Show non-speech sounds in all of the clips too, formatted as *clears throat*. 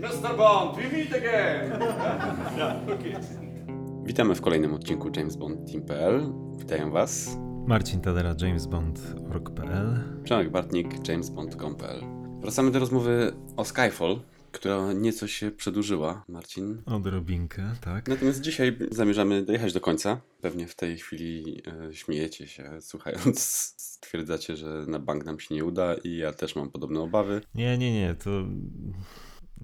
Mr. Bond, we meet again! Witamy w kolejnym odcinku James Bond Team.pl. Witają Was Marcin Tadera, jamesbond.org.pl Przemek Bartnik, jamesbond.com.pl Wracamy do rozmowy o Skyfall, która nieco się przedłużyła, Marcin. Odrobinkę, tak. Natomiast dzisiaj zamierzamy dojechać do końca. Pewnie w tej chwili e, śmiejecie się, słuchając, stwierdzacie, że na bank nam się nie uda i ja też mam podobne obawy. Nie, nie, nie, to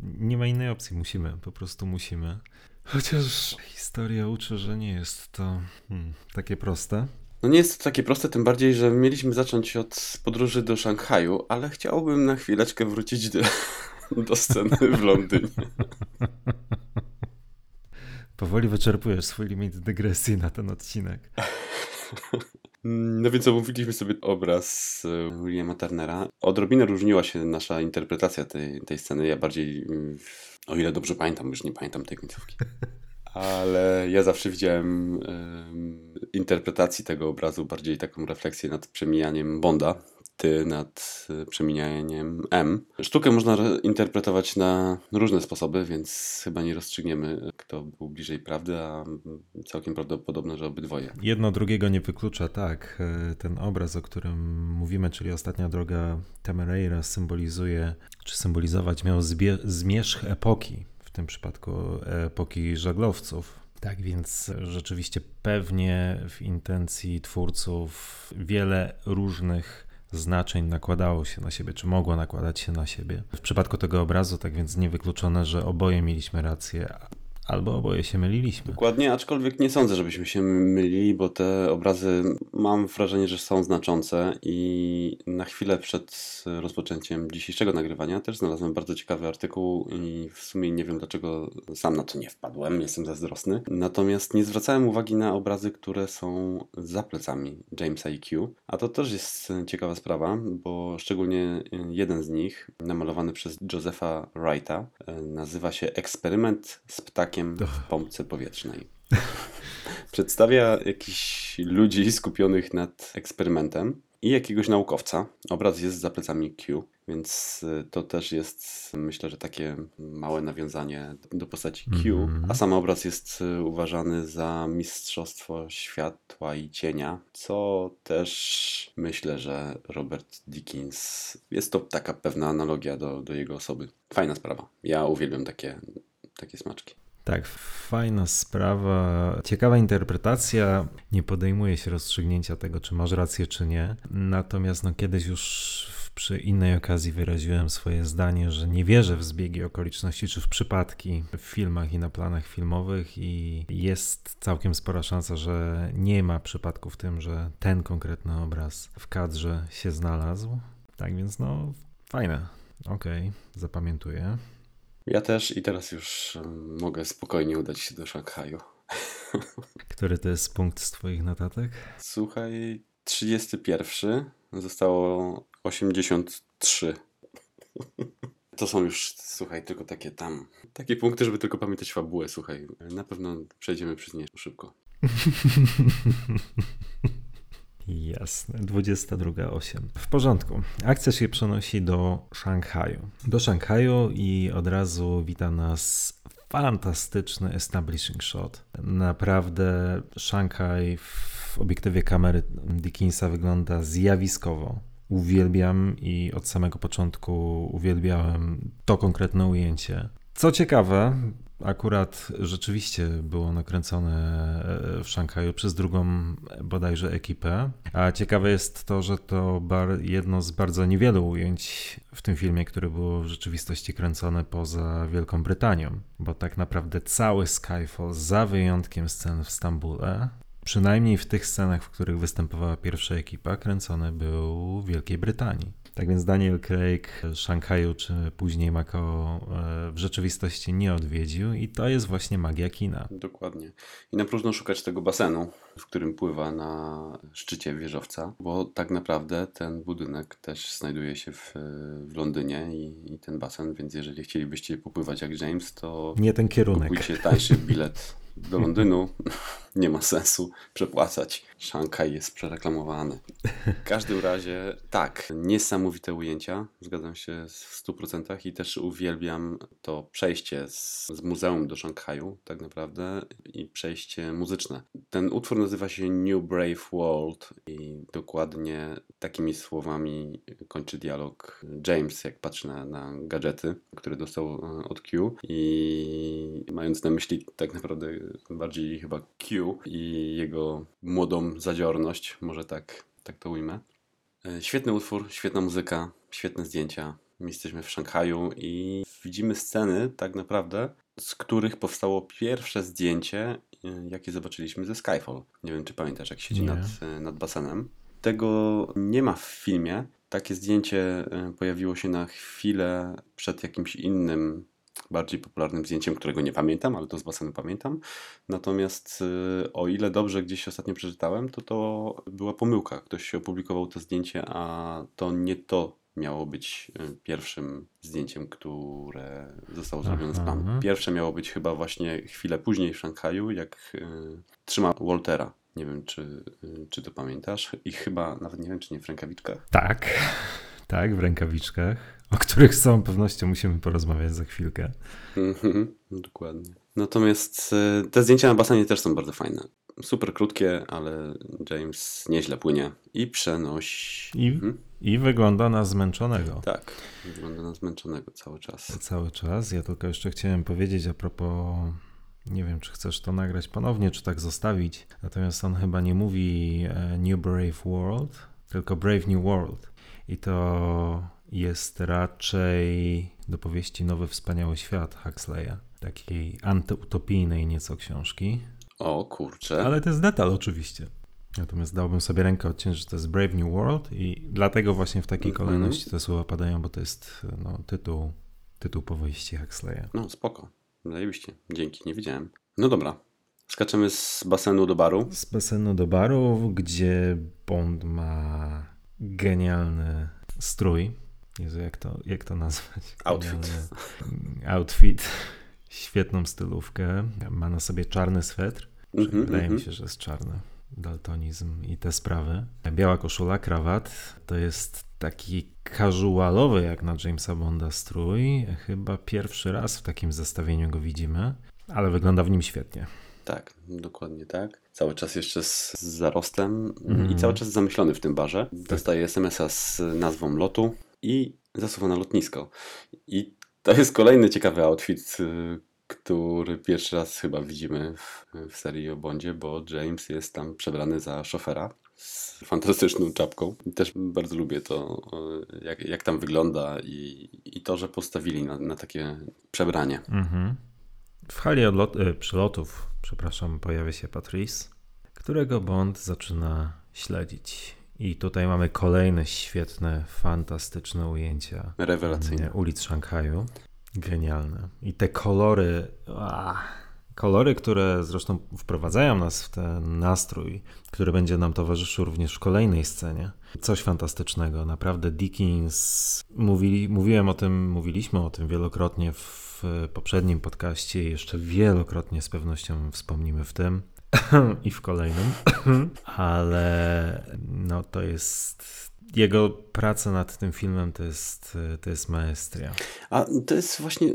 nie ma innej opcji, musimy, po prostu musimy. Chociaż historia uczy, że nie jest to hmm, takie proste. No nie jest to takie proste, tym bardziej, że mieliśmy zacząć od podróży do Szanghaju, ale chciałbym na chwileczkę wrócić do, do sceny w Londynie. Powoli wyczerpujesz swój limit dygresji na ten odcinek. *laughs* No więc omówiliśmy sobie obraz e, Williama Turnera. Odrobinę różniła się nasza interpretacja tej, tej sceny. Ja bardziej, mm, o ile dobrze pamiętam, już nie pamiętam tej końcówki. *laughs* Ale ja zawsze widziałem um, interpretacji tego obrazu bardziej taką refleksję nad przemijaniem Bonda ty nad y, przemijaniem M. Sztukę można interpretować na różne sposoby, więc chyba nie rozstrzygniemy, kto był bliżej prawdy, a całkiem prawdopodobne, że obydwoje. Jedno drugiego nie wyklucza, tak. E, ten obraz, o którym mówimy, czyli ostatnia droga Temereira symbolizuje, czy symbolizować miał zmierzch epoki, w tym przypadku epoki żaglowców. Tak więc rzeczywiście pewnie w intencji twórców wiele różnych znaczeń nakładało się na siebie, czy mogło nakładać się na siebie. W przypadku tego obrazu, tak więc niewykluczone, że oboje mieliśmy rację, Albo oboje się myliliśmy. Dokładnie, aczkolwiek nie sądzę, żebyśmy się mylili, bo te obrazy mam wrażenie, że są znaczące i na chwilę przed rozpoczęciem dzisiejszego nagrywania też znalazłem bardzo ciekawy artykuł i w sumie nie wiem dlaczego sam na to nie wpadłem, jestem zazdrosny. Natomiast nie zwracałem uwagi na obrazy, które są za plecami Jamesa IQ, a to też jest ciekawa sprawa, bo szczególnie jeden z nich, namalowany przez Josepha Wrighta, nazywa się Eksperyment z ptakiem w pompce powietrznej. *laughs* Przedstawia jakichś ludzi skupionych nad eksperymentem i jakiegoś naukowca. Obraz jest za plecami Q, więc y, to też jest, myślę, że takie małe nawiązanie do postaci Q. -hmm. A sam obraz jest y, uważany za mistrzostwo światła i cienia, co też myślę, że Robert Dickens jest to taka pewna analogia do, do jego osoby. Fajna sprawa. Ja uwielbiam takie, takie smaczki. Tak, fajna sprawa, ciekawa interpretacja. Nie podejmuje się rozstrzygnięcia tego, czy masz rację, czy nie. Natomiast no, kiedyś już przy innej okazji wyraziłem swoje zdanie, że nie wierzę w zbiegi okoliczności czy w przypadki w filmach i na planach filmowych, i jest całkiem spora szansa, że nie ma przypadku w tym, że ten konkretny obraz w kadrze się znalazł. Tak więc, no, fajne. Okej, okay, zapamiętuję. Ja też i teraz już mogę spokojnie udać się do Szanghaju. *laughs* Który to jest punkt z Twoich notatek? Słuchaj, 31. Zostało 83. *laughs* To są już, słuchaj, tylko takie tam. Takie punkty, żeby tylko pamiętać fabułę, słuchaj. Na pewno przejdziemy przez nie szybko. *laughs* Jasne, 22.08. W porządku. Akcja się przenosi do Szanghaju. Do Szanghaju i od razu wita nas fantastyczny establishing shot. Naprawdę Szanghaj w obiektywie kamery Dickinsa wygląda zjawiskowo. Uwielbiam i od samego początku uwielbiałem to konkretne ujęcie. Co ciekawe, Akurat rzeczywiście było nakręcone e, w Szanghaju przez drugą bodajże ekipę. A ciekawe jest to, że to bar, jedno z bardzo niewielu ujęć w tym filmie, które było w rzeczywistości kręcone poza Wielką Brytanią. Bo tak naprawdę cały Skyfall, za wyjątkiem scen w Stambule, przynajmniej w tych scenach, w których występowała pierwsza ekipa, kręcony był w Wielkiej Brytanii. Tak więc Daniel Craig Szanghaju czy później Macao e, w rzeczywistości nie odwiedził i to jest właśnie magia kina. Dokładnie. I na próżno szukać tego basenu, w którym pływa na szczycie wieżowca, bo tak naprawdę ten budynek też znajduje się w, w Londynie i, i ten basen, więc jeżeli chcielibyście popływać jak James, to nie ten kierunek. Kupujcie tańszy bilet do Londynu *laughs* nie ma sensu przepłacać. Szanghaj jest przereklamowany. W każdym razie, tak, niesamowite ujęcia, zgadzam się w 100% i też uwielbiam to przejście z, z muzeum do Szanghaju, tak naprawdę, i przejście muzyczne. Ten utwór nazywa się New Brave World i dokładnie takimi słowami kończy dialog James, jak patrzy na, na gadżety, które dostał e, od Q i mając na myśli tak naprawdę bardziej chyba Q i jego młodą zadziorność, może tak, tak to ujmę. E, Świetny utwór, świetna muzyka, świetne zdjęcia. My jesteśmy w Szanghaju i widzimy sceny tak naprawdę, z których powstało pierwsze zdjęcie, e, jakie zobaczyliśmy ze Skyfall. Nie wiem, czy pamiętasz, jak siedzi Nie. nad, e, nad basenem. Tego nie ma w filmie. Takie zdjęcie pojawiło się na chwilę przed jakimś innym, bardziej popularnym zdjęciem, którego nie pamiętam, ale to z basenu pamiętam. Natomiast y, o ile dobrze gdzieś ostatnio przeczytałem, to to była pomyłka. Ktoś opublikował to zdjęcie, a to nie to miało być y, pierwszym zdjęciem, które zostało zrobione z planu. Pierwsze miało być chyba właśnie chwilę później w Szanghaju, jak y, trzyma Waltera. Nie wiem, czy, y, czy to pamiętasz. I chyba, nawet nie wiem, czy nie w rękawiczkach. Tak, tak, w rękawiczkach, o których z całą pewnością musimy porozmawiać za chwilkę. Mhm, Dokładnie. Natomiast y, te zdjęcia na basenie też są bardzo fajne. Super krótkie, ale James nieźle płynie i przenosi. I, Mhm. I wygląda na zmęczonego. Tak, wygląda na zmęczonego cały czas. Cały czas. Ja tylko jeszcze chciałem powiedzieć a propos. Nie wiem, czy chcesz to nagrać ponownie, czy tak zostawić. Natomiast on chyba nie mówi e, New Brave World, tylko Brave New World. I to jest raczej do powieści Nowy Wspaniały Świat Huxleya. Takiej antyutopijnej nieco książki. O kurczę. Ale to jest detal oczywiście. Natomiast dałbym sobie rękę odciąć, że to jest Brave New World i dlatego właśnie w takiej Mhm. kolejności te słowa padają, bo to jest no, tytuł, tytuł powieści Huxleya. No spoko. Zajebiście. Dzięki, nie wiedziałem. No dobra. Skaczemy z basenu do baru. Z basenu do baru, gdzie Bond ma genialny strój. Jezu, jak to, jak to nazwać? *laughs* Outfit. Genialny Outfit. Świetną stylówkę. Ma na sobie czarny swetr. Mhm, Wydaje mhm. mi się, że jest czarny. Daltonizm i te sprawy. Biała koszula, krawat. To jest taki casualowy jak na Jamesa Bonda strój. Chyba pierwszy raz w takim zestawieniu go widzimy, ale wygląda w nim świetnie. Tak, dokładnie tak. Cały czas jeszcze z, z zarostem Mhm. i cały czas zamyślony w tym barze. Dostaje SMS-a z nazwą lotu i zasuwa na lotnisko. I to jest kolejny ciekawy outfit, y, który pierwszy raz chyba widzimy w, w serii o Bondzie, bo James jest tam przebrany za szofera z fantastyczną czapką. Też bardzo lubię to, y, jak, jak tam wygląda i, i to, że postawili na, na takie przebranie. Mhm. W hali odlot, e, przylotów, przepraszam, pojawia się Patrice, którego Bond zaczyna śledzić. I tutaj mamy kolejne świetne, fantastyczne ujęcia Rewelacyjnie. nie, ulic Szanghaju. Genialne. I te kolory, ach, kolory, które zresztą wprowadzają nas w ten nastrój, który będzie nam towarzyszył również w kolejnej scenie. Coś fantastycznego. Naprawdę Dickens, mówili, mówiłem o tym, mówiliśmy o tym wielokrotnie w poprzednim podcaście jeszcze wielokrotnie z pewnością wspomnimy w tym i w kolejnym, ale no to jest jego praca nad tym filmem to jest, to jest maestria. A to jest właśnie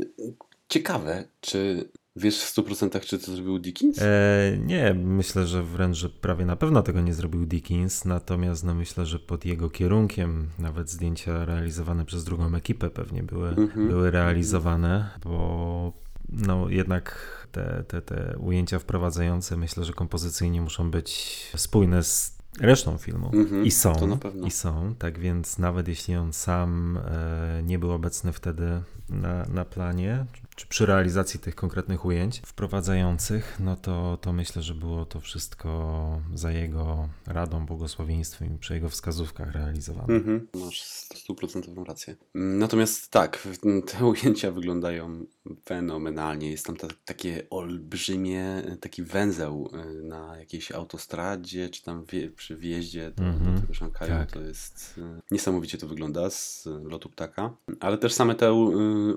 ciekawe, czy wiesz w 100% czy to zrobił Dickens? E, nie, myślę, że wręcz, że prawie na pewno tego nie zrobił Dickens, natomiast no myślę, że pod jego kierunkiem nawet zdjęcia realizowane przez drugą ekipę pewnie były, Mhm. były realizowane, bo no jednak te, te, te ujęcia wprowadzające myślę, że kompozycyjnie muszą być spójne z resztą filmu. Mhm, I są, i są, tak więc nawet jeśli on sam e, nie był obecny wtedy na, na planie, czy przy realizacji tych konkretnych ujęć wprowadzających, no to, to myślę, że było to wszystko za jego radą, błogosławieństwem i przy jego wskazówkach realizowane. Mhm, masz stuprocentową rację. Natomiast tak, te *laughs* ujęcia wyglądają fenomenalnie. Jest tam ta, takie olbrzymie, taki węzeł y, na jakiejś autostradzie, czy tam wie, przy wjeździe do, Mhm. do tego Szanghaju. Tak. To jest e, niesamowicie to wygląda z lotu ptaka. Ale też same te e,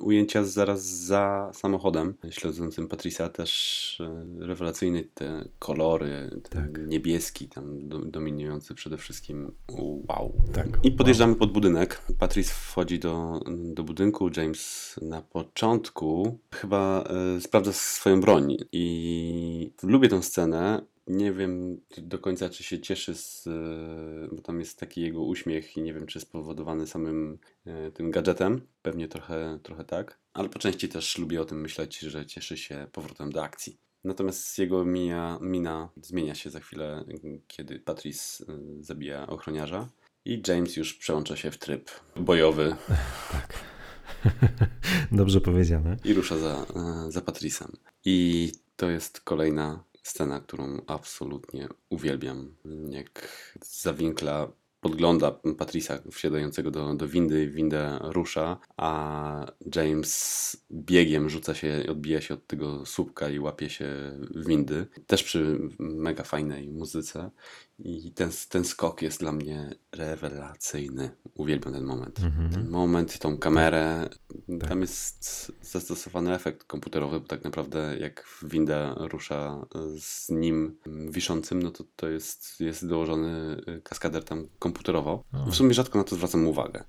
ujęcia zaraz za samochodem śledzącym Patricia też e, rewelacyjne te kolory, ten Tak. niebieski tam do, dominujący przede wszystkim. Wow. Tak. I podjeżdżamy pod budynek. Patrice wchodzi do, do budynku. James na początku chyba e, sprawdza swoją broń. I lubię tę scenę. Nie wiem do końca, czy się cieszy, z, e, bo tam jest taki jego uśmiech i nie wiem, czy spowodowany samym e, tym gadżetem. Pewnie trochę, trochę tak. Ale po części też lubię o tym myśleć, że cieszy się powrotem do akcji. Natomiast jego mina, mina zmienia się za chwilę, kiedy Patrice e, zabija ochroniarza. I James już przełącza się w tryb bojowy *laughs* Tak. *laughs* Dobrze powiedziane. i rusza za, za Patricem. I to jest kolejna scena, którą absolutnie uwielbiam. Jak za winkla podgląda Patrisa wsiadającego do, do windy, winda rusza, a James biegiem rzuca się, odbija się od tego słupka i łapie się windy. Też przy mega fajnej muzyce. I ten, ten skok jest dla mnie rewelacyjny. Uwielbiam ten moment. Mhm. Ten moment tą kamerę. Tak. Tam jest zastosowany efekt komputerowy, bo tak naprawdę jak winda rusza z nim wiszącym, no to to jest, jest dołożony kaskader tam komputerowo. O. W sumie rzadko na to zwracam uwagę,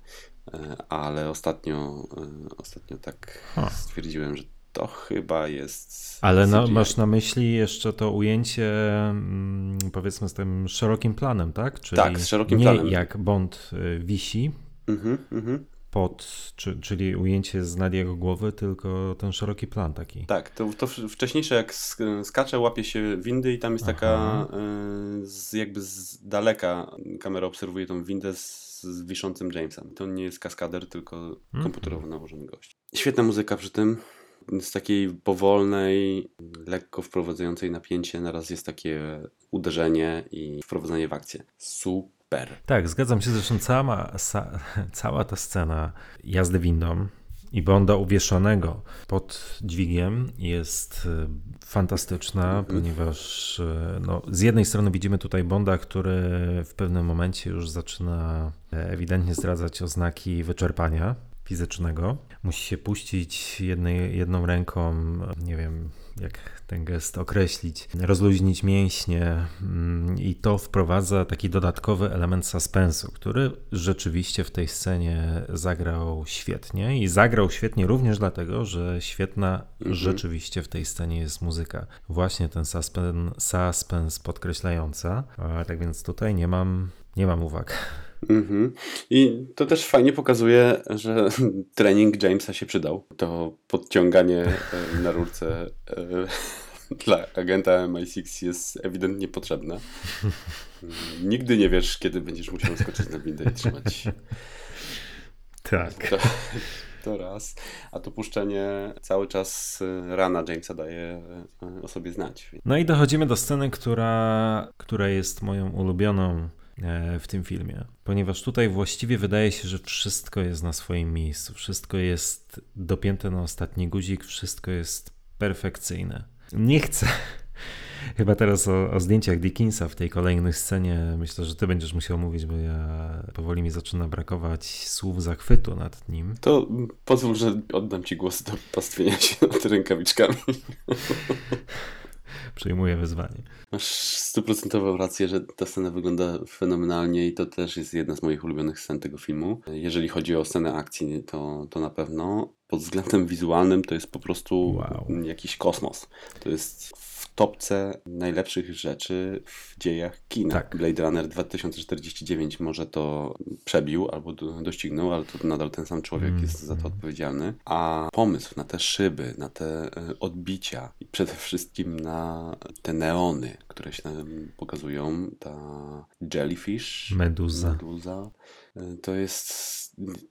E, ale ostatnio, e, ostatnio tak stwierdziłem, że to chyba jest. Ale no, CGI. masz na myśli jeszcze to ujęcie, mm, powiedzmy, z tym szerokim planem, tak? Czyli Tak, z szerokim nie planem. jak Bond y, wisi Mhm, mhm. pod, czy, czyli ujęcie z nad jego głowy, tylko ten szeroki plan taki. Tak, to, to wcześniejsze jak sk- skacze, łapie się windy i tam jest taka Aha. e, z, jakby z daleka kamera obserwuje tą windę z, z wiszącym Jamesem. To nie jest kaskader, tylko Mhm. komputerowo nałożony gość. Świetna muzyka przy tym. Z takiej powolnej, lekko wprowadzającej napięcie, naraz jest takie uderzenie i wprowadzenie w akcję. Super. Tak, zgadzam się. Zresztą cała, cała ta scena jazdy windą i Bonda uwieszonego pod dźwigiem jest y, fantastyczna, ponieważ y, no, z jednej strony widzimy tutaj Bonda, który w pewnym momencie już zaczyna e, ewidentnie zdradzać oznaki wyczerpania fizycznego. Musi się puścić jednej, jedną ręką, nie wiem jak ten gest określić, rozluźnić mięśnie mm, i to wprowadza taki dodatkowy element suspensu, który rzeczywiście w tej scenie zagrał świetnie i zagrał świetnie również dlatego, że świetna Mhm. rzeczywiście w tej scenie jest muzyka. Właśnie ten suspen, suspens podkreślająca, a tak więc tutaj nie mam, nie mam uwag. Mhm. I to też fajnie pokazuje, że *laughs* trening Jamesa się przydał. To podciąganie e, na rurce e, *laughs* dla agenta MI6 jest ewidentnie potrzebne. *laughs* Nigdy nie wiesz, kiedy będziesz musiał skoczyć na windę i trzymać. Tak. To, to raz. A to puszczenie cały czas e, rana Jamesa daje o sobie znać. No i dochodzimy do sceny, która, która jest moją ulubioną w tym filmie, ponieważ tutaj właściwie wydaje się, że wszystko jest na swoim miejscu, wszystko jest dopięte na ostatni guzik, wszystko jest perfekcyjne. Nie chcę. *laughs* Chyba teraz o, o zdjęciach Dickinsa w tej kolejnej scenie myślę, że ty będziesz musiał mówić, bo ja powoli mi zaczyna brakować słów zachwytu nad nim. To pozwól, że oddam Ci głos do pastwienia się nad rękawiczkami. *laughs* Przejmuję wyzwanie. Masz stuprocentową rację, że ta scena wygląda fenomenalnie i to też jest jedna z moich ulubionych scen tego filmu. Jeżeli chodzi o scenę akcji, to, to na pewno pod względem wizualnym to jest po prostu Wow. jakiś kosmos. To jest topce najlepszych rzeczy w dziejach kina. Tak. Blade Runner 2049 może to przebił albo do, doścignął, ale to nadal ten sam człowiek Mm, jest za to odpowiedzialny. A pomysł na te szyby, na te e, odbicia i przede wszystkim na te neony, które się nam pokazują, ta jellyfish, Meduza. meduza, to jest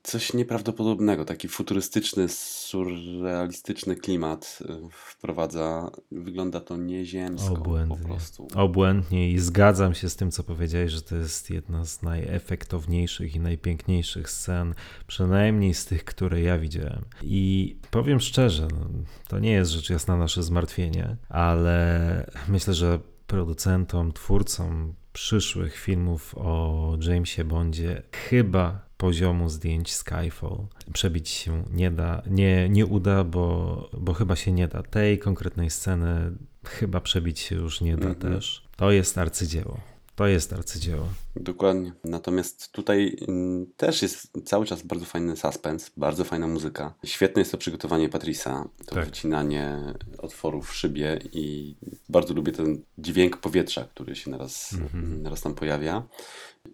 coś nieprawdopodobnego. Taki futurystyczny, surrealistyczny klimat e, wprowadza. Wygląda to nieziemsko po Obłędnie. prostu. Obłędnie i zgadzam się z tym, co powiedziałeś, że to jest jedna z najefektowniejszych i najpiękniejszych scen, przynajmniej z tych, które ja widziałem. I powiem szczerze, no, to nie jest rzecz jasna nasze zmartwienie, ale myślę, że producentom, twórcom przyszłych filmów o Jamesie Bondzie chyba poziomu zdjęć Skyfall przebić się nie da, nie, nie uda, bo, bo chyba się nie da. Tej konkretnej sceny chyba przebić się już nie da mm -hmm. też. To jest arcydzieło. To jest arcydzieło. Dokładnie. Natomiast tutaj mm, też jest cały czas bardzo fajny suspens, bardzo fajna muzyka. Świetne jest to przygotowanie Patrisa, to tak. wycinanie otworów w szybie i bardzo lubię ten dźwięk powietrza, który się naraz, -hmm. naraz tam pojawia.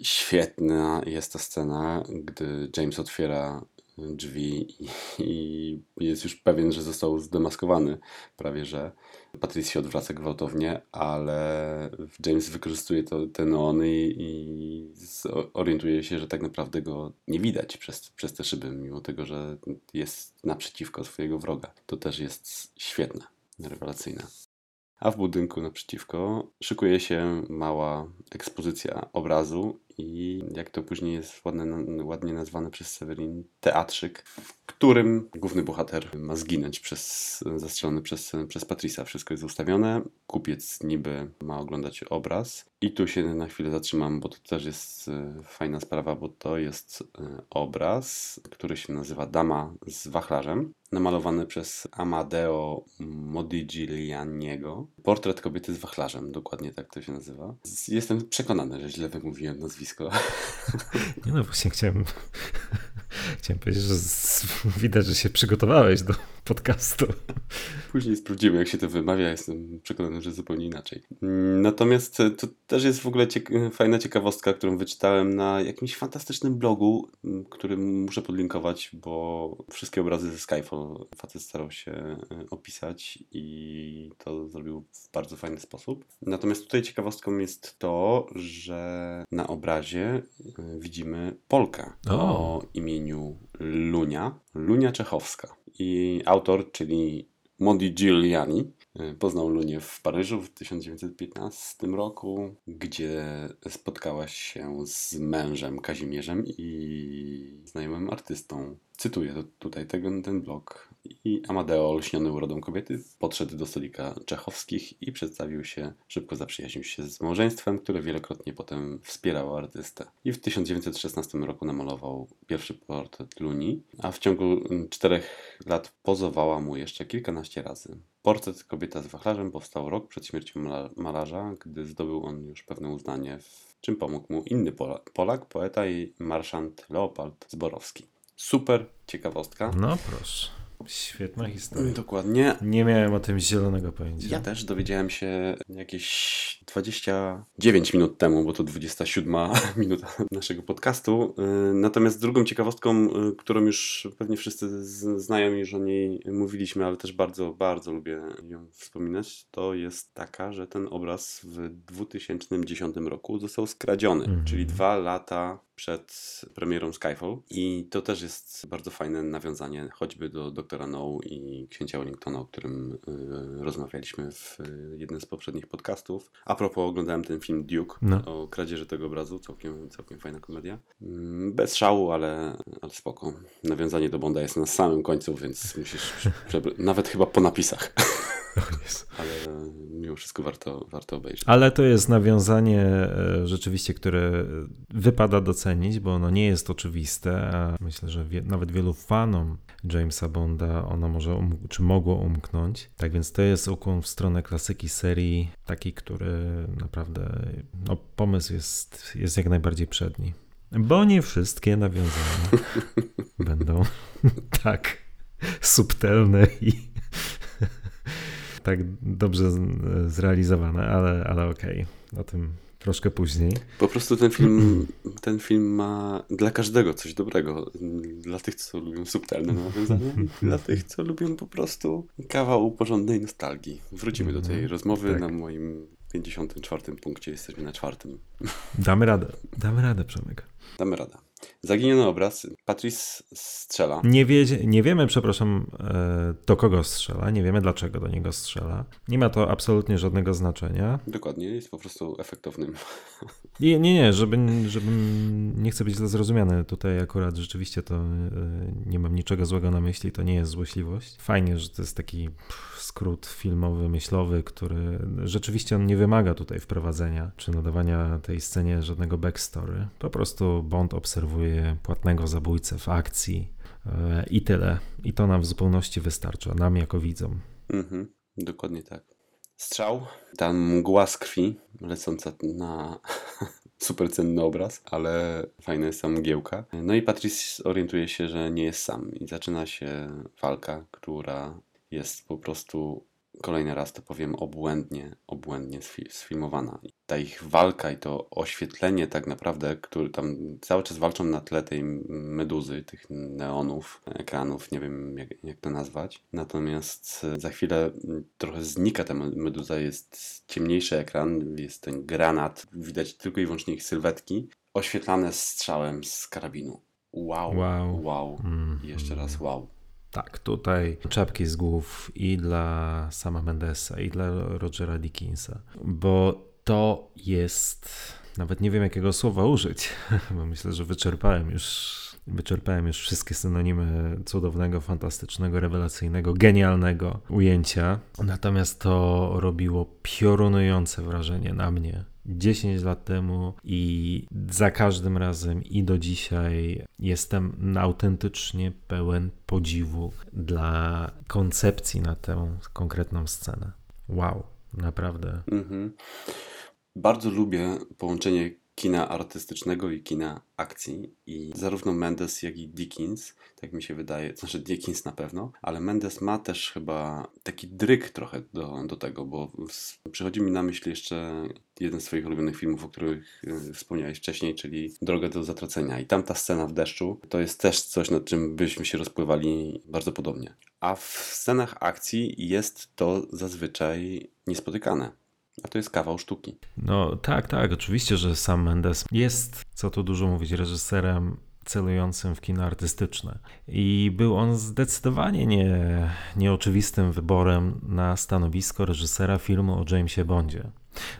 Świetna jest ta scena, gdy James otwiera drzwi i jest już pewien, że został zdemaskowany prawie, że Patrice się odwraca gwałtownie, ale James wykorzystuje to, te neony i, orientuje się, że tak naprawdę go nie widać przez, przez te szyby, mimo tego, że jest naprzeciwko swojego wroga. To też jest świetne, rewelacyjne. A w budynku naprzeciwko szykuje się mała ekspozycja obrazu i jak to później jest ładne, ładnie nazwane przez Severin, teatrzyk, w którym główny bohater ma zginąć przez, zastrzelony przez, przez Patrisa. Wszystko jest ustawione, kupiec niby ma oglądać obraz i tu się na chwilę zatrzymam, bo to też jest e, fajna sprawa, bo to jest e, obraz, który się nazywa Dama z wachlarzem, namalowany przez Amadeo Modiglianiego. Portret kobiety z wachlarzem, dokładnie tak to się nazywa. Jestem przekonany, że źle wymówiłem nazwisko. Nie no, właśnie chciałem, chciałem powiedzieć, że widać, że się przygotowałeś do podcastu. Później sprawdzimy, jak się to wymawia. Jestem przekonany, że zupełnie inaczej. Natomiast to też jest w ogóle ciek- fajna ciekawostka, którą wyczytałem na jakimś fantastycznym blogu, który muszę podlinkować, bo wszystkie obrazy ze Skyfall facet starał się e, opisać i to zrobił w bardzo fajny sposób. Natomiast tutaj ciekawostką jest to, że na obrazie e, widzimy Polkę o, o imieniu Lunia, Lunia Czechowska. I autor, czyli Modigliani, y, poznał Lunię w Paryżu w 1915 roku, gdzie spotkała się z mężem Kazimierzem i znajomym artystą Cytuję tutaj ten, ten blog. I Amadeo, lśniony urodą kobiety, podszedł do stolika czechowskich i przedstawił się, szybko zaprzyjaźnił się z małżeństwem, które wielokrotnie potem wspierało artystę. I w 1916 roku namalował pierwszy portret Luni, a w ciągu czterech lat pozowała mu jeszcze kilkanaście razy. Portret Kobieta z wachlarzem powstał rok przed śmiercią malarza, gdy zdobył on już pewne uznanie, w czym pomógł mu inny Polak, Polak poeta i marszant Leopold Zborowski. Super ciekawostka. No proszę. Świetna historia. Dokładnie. Nie miałem o tym zielonego pojęcia. Ja też dowiedziałem się jakieś 29 minut temu, bo to 27 *laughs* minuta naszego podcastu. Y, natomiast drugą ciekawostką, y, którą już pewnie wszyscy znają, już o niej mówiliśmy, ale też bardzo, bardzo lubię ją wspominać, to jest taka, że ten obraz w 2010 roku został skradziony, mm -hmm. czyli dwa lata przed premierą Skyfall i to też jest bardzo fajne nawiązanie choćby do Doktora No i Księcia Wellingtona, o którym y, rozmawialiśmy w y, jednym z poprzednich podcastów. A propos, oglądałem ten film Duke no. o kradzieży tego obrazu, całkiem, całkiem fajna komedia. Mm, bez szału, ale, ale spoko. Nawiązanie do Bonda jest na samym końcu, więc musisz *laughs* nawet chyba po napisach. *laughs* Ale mimo wszystko warto, warto obejrzeć. Ale to jest nawiązanie rzeczywiście, które wypada docenić, bo ono nie jest oczywiste, a myślę, że wie, nawet wielu fanom Jamesa Bonda ono może, um, czy mogło umknąć. Tak więc to jest ukłon w stronę klasyki serii, taki, który naprawdę, no pomysł jest, jest jak najbardziej przedni. Bo nie wszystkie nawiązania *laughs* będą *laughs* tak subtelne i *laughs* tak dobrze zrealizowane, ale, ale okej, okay. o tym troszkę później. Po prostu ten film, ten film ma dla każdego coś dobrego. Dla tych, co lubią subtelne nawiązania, dla *laughs* tych, co lubią po prostu kawał porządnej nostalgii. Wrócimy do tej mhm. rozmowy tak. na moim 54 punkcie, jesteśmy na czwartym. Damy radę, damy radę, Przemek. Damy radę. Zaginiony obraz. Patrice strzela. Nie, wie, nie wiemy, przepraszam, e, do kogo strzela, nie wiemy dlaczego do niego strzela. Nie ma to absolutnie żadnego znaczenia. Dokładnie, jest po prostu efektownym. *laughs* Nie, nie, nie, żeby, żeby nie chcę być źle zrozumiany. Tutaj akurat rzeczywiście to e, nie mam niczego złego na myśli, to nie jest złośliwość. Fajnie, że to jest taki skrót filmowy, myślowy, który rzeczywiście on nie wymaga tutaj wprowadzenia czy nadawania tej scenie żadnego backstory. Po prostu Bond obserwuje płatnego zabójcę w akcji e, i tyle. I to nam w zupełności wystarcza, nam jako widzom. Mhm, dokładnie tak. Strzał, tam mgła z krwi lecąca na *laughs* super cenny obraz, ale fajna jest tam mgiełka. No i Patrice orientuje się, że nie jest sam i zaczyna się walka, która jest po prostu kolejny raz to powiem obłędnie, obłędnie sfilmowana. Ta ich walka i to oświetlenie tak naprawdę, które tam cały czas walczą na tle tej meduzy, tych neonów, ekranów, nie wiem jak, jak to nazwać. Natomiast za chwilę trochę znika ta meduza, jest ciemniejszy ekran, jest ten granat, widać tylko i wyłącznie ich sylwetki, oświetlane strzałem z karabinu. Wow, wow, wow. Mm. Jeszcze raz wow. Tak, tutaj czapki z głów i dla sama Mendesa, i dla Rogera Dickinsa, bo to jest, nawet nie wiem jakiego słowa użyć, *laughs* bo myślę, że wyczerpałem już, wyczerpałem już wszystkie synonimy cudownego, fantastycznego, rewelacyjnego, genialnego ujęcia. Natomiast to robiło piorunujące wrażenie na mnie 10 lat temu i za każdym razem i do dzisiaj jestem autentycznie pełen podziwu dla koncepcji na tę konkretną scenę. Wow, naprawdę. Mhm. Bardzo lubię połączenie kina artystycznego i kina akcji. I zarówno Mendes, jak i Dickens, tak mi się wydaje, znaczy Dickens na pewno, ale Mendes ma też chyba taki dryk trochę do, do tego, bo przychodzi mi na myśl jeszcze jeden z swoich ulubionych filmów, o których y, wspomniałeś wcześniej, czyli Droga do zatracenia. I tamta scena w deszczu to jest też coś, nad czym byśmy się rozpływali bardzo podobnie. A w scenach akcji jest to zazwyczaj niespotykane. A to jest kawał sztuki. No tak, tak, oczywiście, że sam Mendes jest, co tu dużo mówić, reżyserem celującym w kino artystyczne. I był on zdecydowanie nie, nieoczywistym wyborem na stanowisko reżysera filmu o Jamesie Bondzie.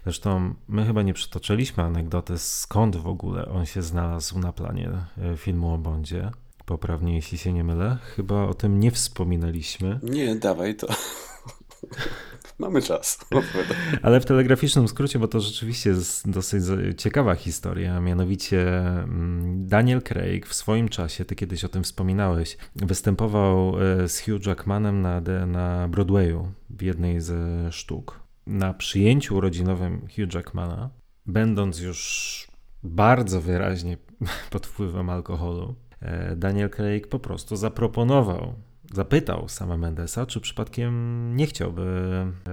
Zresztą my chyba nie przytoczyliśmy anegdoty, skąd w ogóle on się znalazł na planie e, filmu o Bondzie. Poprawnie, jeśli się nie mylę. Chyba o tym nie wspominaliśmy. Nie, dawaj to. *laughs* Mamy czas. *laughs* Ale w telegraficznym skrócie, bo to rzeczywiście jest dosyć ciekawa historia, mianowicie mm, Daniel Craig w swoim czasie, ty kiedyś o tym wspominałeś, występował e, z Hugh Jackmanem na, na Broadwayu w jednej ze sztuk. Na przyjęciu urodzinowym Hugh Jackmana, będąc już bardzo wyraźnie *laughs* pod wpływem alkoholu, e, Daniel Craig po prostu zaproponował zapytał sama Mendesa, czy przypadkiem nie chciałby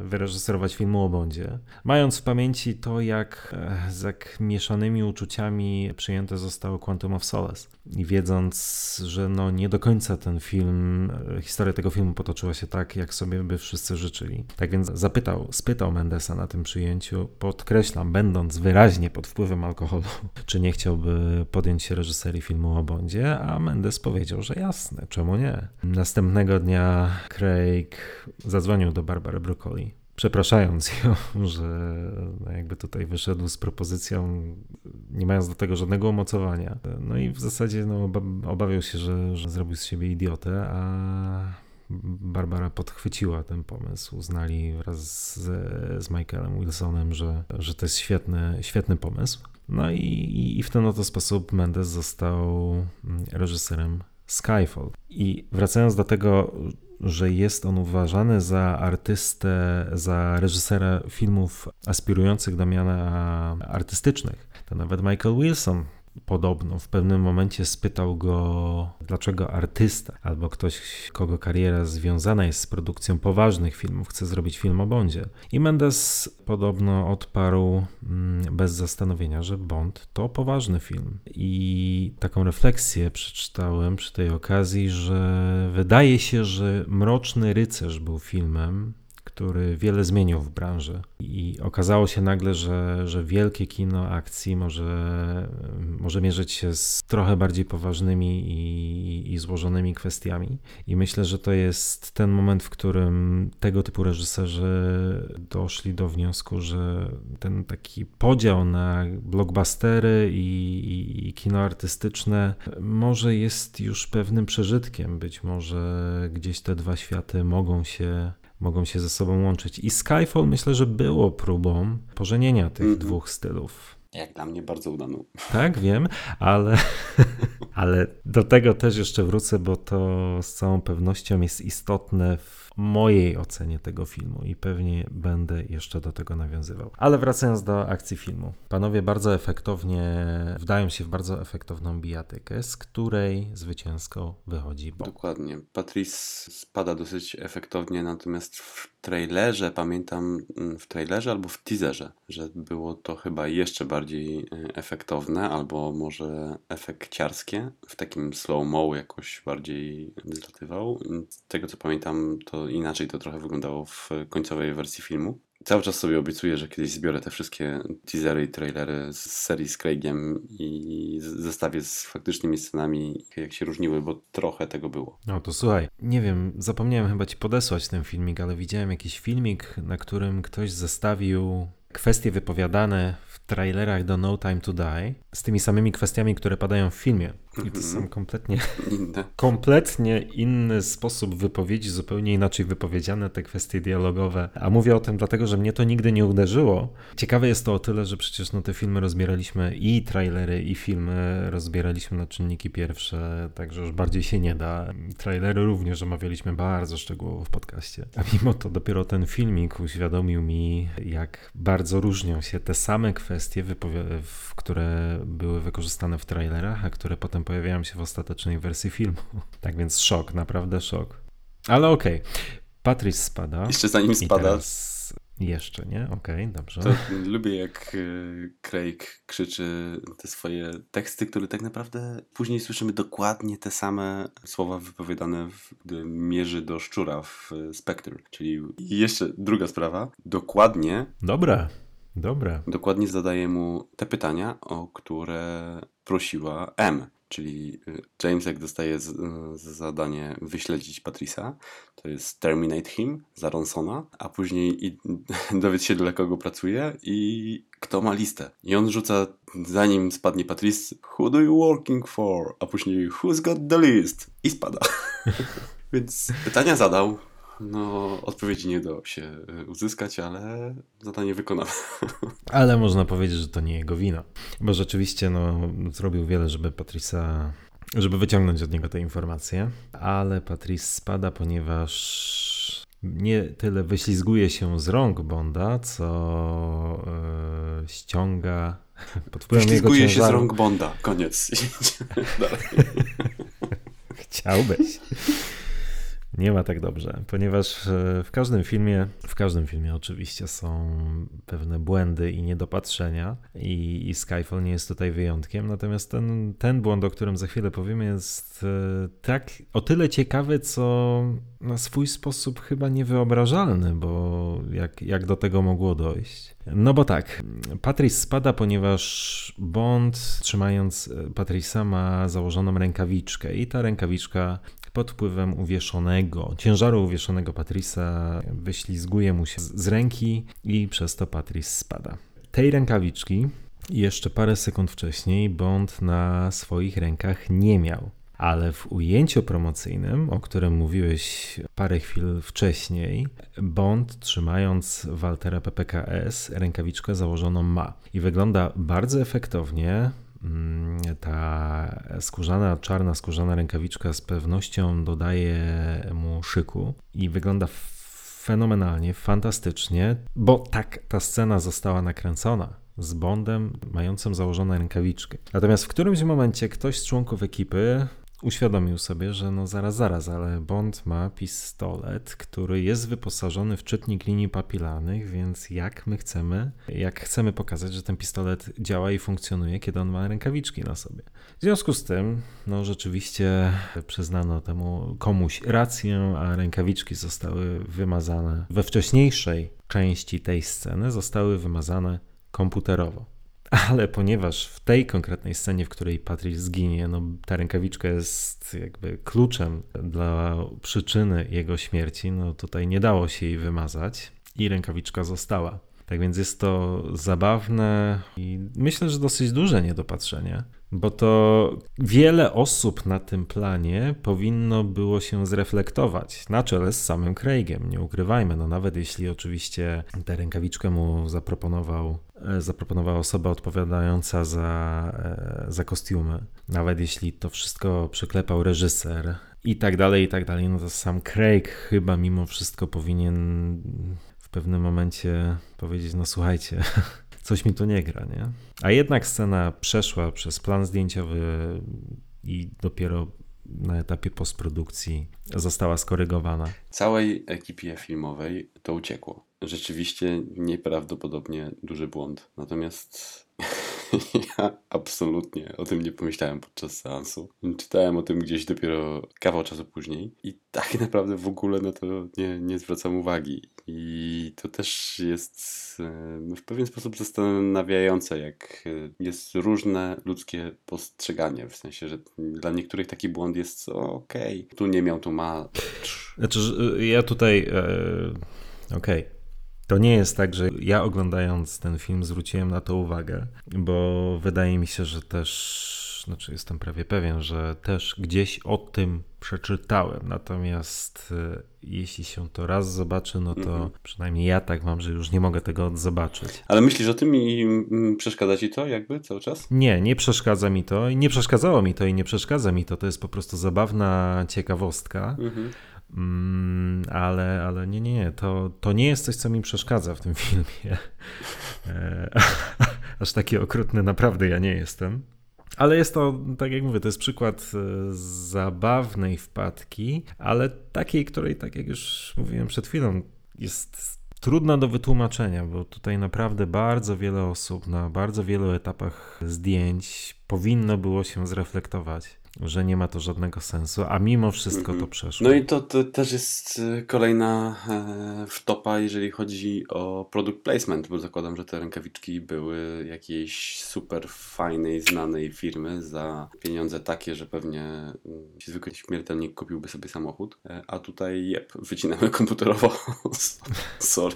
wyreżyserować filmu o Bondzie, mając w pamięci to, jak e, z jak mieszanymi uczuciami przyjęte zostało Quantum of Solace i wiedząc, że no nie do końca ten film, e, historia tego filmu potoczyła się tak, jak sobie by wszyscy życzyli. Tak więc zapytał, spytał Mendesa na tym przyjęciu, podkreślam, będąc wyraźnie pod wpływem alkoholu, *laughs* czy nie chciałby podjąć się reżyserii filmu o Bondzie, a Mendes powiedział, że jasne, czemu nie. Następnego dnia Craig zadzwonił do Barbary Broccoli przepraszając *laughs* ją, że jakby tutaj wyszedł z propozycją, nie mając do tego żadnego umocowania. No i w zasadzie no, obawiał się, że, że zrobił z siebie idiotę, a Barbara podchwyciła ten pomysł. Uznali wraz z, z Michaelem Wilsonem, że, że to jest świetny, świetny pomysł. No i, i w ten oto sposób Mendes został mm, reżyserem Skyfall. I wracając do tego, że jest on uważany za artystę, za reżysera filmów aspirujących do miana artystycznych, to nawet Michael Wilson podobno w pewnym momencie spytał go, dlaczego artysta albo ktoś, kogo kariera związana jest z produkcją poważnych filmów, chce zrobić film o Bondzie. I Mendes podobno odparł mm, bez zastanowienia, że Bond to poważny film. I taką refleksję przeczytałem przy tej okazji, że wydaje się, że Mroczny Rycerz był filmem, który wiele zmienił w branży. I okazało się nagle, że, że wielkie kino akcji może, może mierzyć się z trochę bardziej poważnymi i, i złożonymi kwestiami. I myślę, że to jest ten moment, w którym tego typu reżyserzy doszli do wniosku, że ten taki podział na blockbustery i, i, i kino artystyczne może jest już pewnym przeżytkiem. Być może gdzieś te dwa światy mogą się mogą się ze sobą łączyć. I Skyfall myślę, że było próbą pożenienia tych mm -hmm. dwóch stylów. Jak dla mnie bardzo udaną. Tak, wiem, ale, *laughs* ale do tego też jeszcze wrócę, bo to z całą pewnością jest istotne w mojej ocenie tego filmu i pewnie będę jeszcze do tego nawiązywał. Ale wracając do akcji filmu. Panowie bardzo efektownie wdają się w bardzo efektowną bijatykę, z której zwycięsko wychodzi Bob. Dokładnie. Patrice spada dosyć efektownie, natomiast w trailerze, pamiętam mm, w trailerze albo w teaserze, że było to chyba jeszcze bardziej e, efektowne, albo może efekciarskie. W takim slow-mo jakoś bardziej zlatywał. Z tego co pamiętam, to inaczej to trochę wyglądało w końcowej wersji filmu. Cały czas sobie obiecuję, że kiedyś zbiorę te wszystkie teasery i trailery z serii z Craigiem i zestawię z faktycznymi scenami, jak się różniły, bo trochę tego było. No to słuchaj, nie wiem, zapomniałem chyba ci podesłać ten filmik, ale widziałem jakiś filmik, na którym ktoś zestawił kwestie wypowiadane trailerach do No Time to Die z tymi samymi kwestiami, które padają w filmie. I to są mhm. kompletnie inne. *laughs* kompletnie inny sposób wypowiedzi, zupełnie inaczej wypowiedziane te kwestie dialogowe. A mówię o tym dlatego, że mnie to nigdy nie uderzyło. Ciekawe jest to o tyle, że przecież no, te filmy rozbieraliśmy i trailery, i filmy rozbieraliśmy na czynniki pierwsze, także już bardziej się nie da. Trailery również omawialiśmy bardzo szczegółowo w podcaście. A mimo to dopiero ten filmik uświadomił mi, jak bardzo różnią się te same kwestie, które były wykorzystane w trailerach, a które potem pojawiają się w ostatecznej wersji filmu. *laughs* Tak więc szok, naprawdę szok. Ale okej, okay. Patrice spada. Jeszcze zanim spada. Jeszcze, nie? Okej, okay, dobrze. To lubię jak e, Craig krzyczy te swoje teksty, które tak naprawdę później słyszymy dokładnie te same słowa wypowiadane, gdy mierzy do szczura w e, Spectre. Czyli jeszcze druga sprawa. Dokładnie. Dobra. Dobre. Dokładnie zadaje mu te pytania, o które prosiła M. Czyli y, James, jak dostaje z, y, z zadanie wyśledzić Patrisa, to jest Terminate Him za Ronsona, a później i, *laughs* dowiedz się, dla kogo pracuje i kto ma listę. I on rzuca, zanim spadnie Patrice, Who do you working for? A później Who's got the list? I spada. *laughs* Więc pytania zadał, no, odpowiedzi nie dało się e, uzyskać, ale zadanie wykonane. *laughs* Ale można powiedzieć, że to nie jego wina, bo rzeczywiście no, zrobił wiele, żeby Patrisa, żeby wyciągnąć od niego te informacje, ale Patrice spada, ponieważ nie tyle wyślizguje się z rąk Bonda, co yy, ściąga *laughs* pod wpływem Wyślizguje jego ciężaru. się z rąk Bonda, koniec. *laughs* Chciałbyś. Nie ma tak dobrze, ponieważ e, w każdym filmie, w każdym filmie oczywiście są pewne błędy i niedopatrzenia i, i Skyfall nie jest tutaj wyjątkiem, natomiast ten, ten błąd, o którym za chwilę powiemy jest e, tak o tyle ciekawy, co na swój sposób chyba niewyobrażalny, bo jak, jak do tego mogło dojść? No bo tak, Patrice spada, ponieważ Bond, trzymając e, Patrisa, ma założoną rękawiczkę i ta rękawiczka pod wpływem uwieszonego, ciężaru uwieszonego Patrisa wyślizguje mu się z ręki i przez to Patrice spada. Tej rękawiczki jeszcze parę sekund wcześniej Bond na swoich rękach nie miał. Ale w ujęciu promocyjnym, o którym mówiłeś parę chwil wcześniej, Bond, trzymając Waltera PPKS, rękawiczkę założoną ma. I wygląda bardzo efektownie, ta skórzana, czarna skórzana rękawiczka z pewnością dodaje mu szyku i wygląda fenomenalnie, fantastycznie, bo tak ta scena została nakręcona z Bondem mającym założoną rękawiczkę. Natomiast w którymś momencie ktoś z członków ekipy uświadomił sobie, że no zaraz, zaraz, ale Bond ma pistolet, który jest wyposażony w czytnik linii papilarnych, więc jak my chcemy, jak chcemy pokazać, że ten pistolet działa i funkcjonuje, kiedy on ma rękawiczki na sobie. W związku z tym, no rzeczywiście przyznano temu komuś rację, a rękawiczki zostały wymazane we wcześniejszej części tej sceny, zostały wymazane komputerowo. Ale ponieważ w tej konkretnej scenie, w której Patrick zginie, no, ta rękawiczka jest jakby kluczem dla przyczyny jego śmierci, no tutaj nie dało się jej wymazać i rękawiczka została. Tak więc jest to zabawne i myślę, że dosyć duże niedopatrzenie, bo to wiele osób na tym planie powinno było się zreflektować, na czele z samym Craigiem, nie ukrywajmy, no nawet jeśli oczywiście tę rękawiczkę mu zaproponował, e, zaproponowała osoba odpowiadająca za, e, za kostiumy, nawet jeśli to wszystko przyklepał reżyser i tak dalej, i tak dalej, no to sam Craig chyba mimo wszystko powinien w pewnym momencie powiedzieć, no słuchajcie, *laughs* coś mi tu nie gra, nie? A jednak scena przeszła przez plan zdjęciowy i dopiero na etapie postprodukcji została skorygowana. Całej ekipie filmowej to uciekło. Rzeczywiście nieprawdopodobnie duży błąd. Natomiast *laughs* ja absolutnie o tym nie pomyślałem podczas seansu. Czytałem o tym gdzieś dopiero kawał czasu później i tak *laughs* naprawdę w ogóle na to nie, nie zwracam uwagi. I to też jest e, w pewien sposób zastanawiające, jak e, jest różne ludzkie postrzeganie. W sensie, że dla niektórych taki błąd jest okej, okay, tu nie miał, tu ma. Znaczy, ja tutaj. E, okej. Okay to nie jest tak, że ja oglądając ten film zwróciłem na to uwagę, bo wydaje mi się, że też, znaczy jestem prawie pewien, że też gdzieś o tym przeczytałem. Natomiast e, jeśli się to raz zobaczy, no to mhm. przynajmniej ja tak mam, że już nie mogę tego zobaczyć. Ale myślisz o tym i przeszkadza ci to jakby cały czas? Nie, nie przeszkadza mi to i nie przeszkadzało mi to i nie przeszkadza mi to. To jest po prostu zabawna ciekawostka. Mhm. Mm, ale, ale nie, nie, nie. To, to nie jest coś, co mi przeszkadza w tym *laughs* filmie. E, *laughs* aż taki okrutny naprawdę ja nie jestem. Ale jest to, tak jak mówię, to jest przykład e, zabawnej wpadki, ale takiej, której, tak jak już mówiłem przed chwilą, jest trudna do wytłumaczenia, bo tutaj naprawdę bardzo wiele osób na bardzo wielu etapach zdjęć powinno było się zreflektować że nie ma to żadnego sensu, a mimo wszystko to mhm. przeszło. No i to, to też jest y, kolejna e, wtopa, jeżeli chodzi o product placement, bo zakładam, że te rękawiczki były jakiejś super fajnej, znanej firmy za pieniądze takie, że pewnie mm, zwykły śmiertelnik kupiłby sobie samochód, e, a tutaj jep, wycinamy *laughs* komputerowo. Sorry.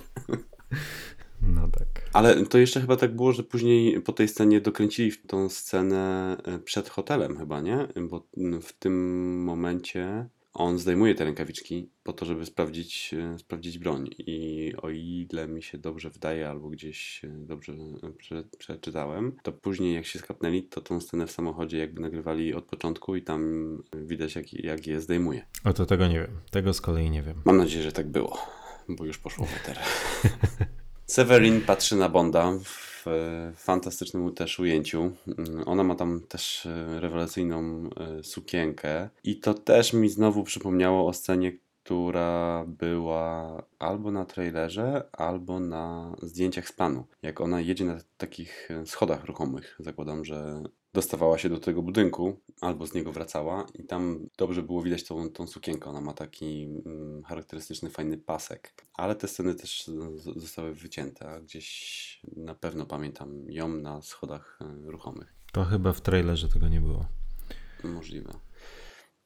No tak. Ale to jeszcze chyba tak było, że później po tej scenie dokręcili tą scenę e, przed hotelem chyba, nie? Bo w tym momencie on zdejmuje te rękawiczki po to, żeby sprawdzić, e, sprawdzić broń. I o ile mi się dobrze wydaje, albo gdzieś e, dobrze prze, przeczytałem, to później jak się skapnęli, to tą scenę w samochodzie jakby nagrywali od początku i tam widać jak, jak je zdejmuje. O to tego nie wiem. Tego z kolei nie wiem. Mam nadzieję, że tak było, bo już poszło w eter. *laughs* Severin patrzy na Bonda w fantastycznym też ujęciu. Ona ma tam też e, rewelacyjną e, sukienkę i to też mi znowu przypomniało o scenie, która była albo na trailerze, albo na zdjęciach z planu. Jak ona jedzie na takich e, schodach ruchomych. Zakładam, że dostawała się do tego budynku albo z niego wracała i tam dobrze było widać tą, tą sukienkę. Ona ma taki mm, charakterystyczny, fajny pasek. Ale te sceny też zostały wycięte, a gdzieś na pewno pamiętam ją na schodach e, ruchomych. To chyba w trailerze tego nie było. Możliwe.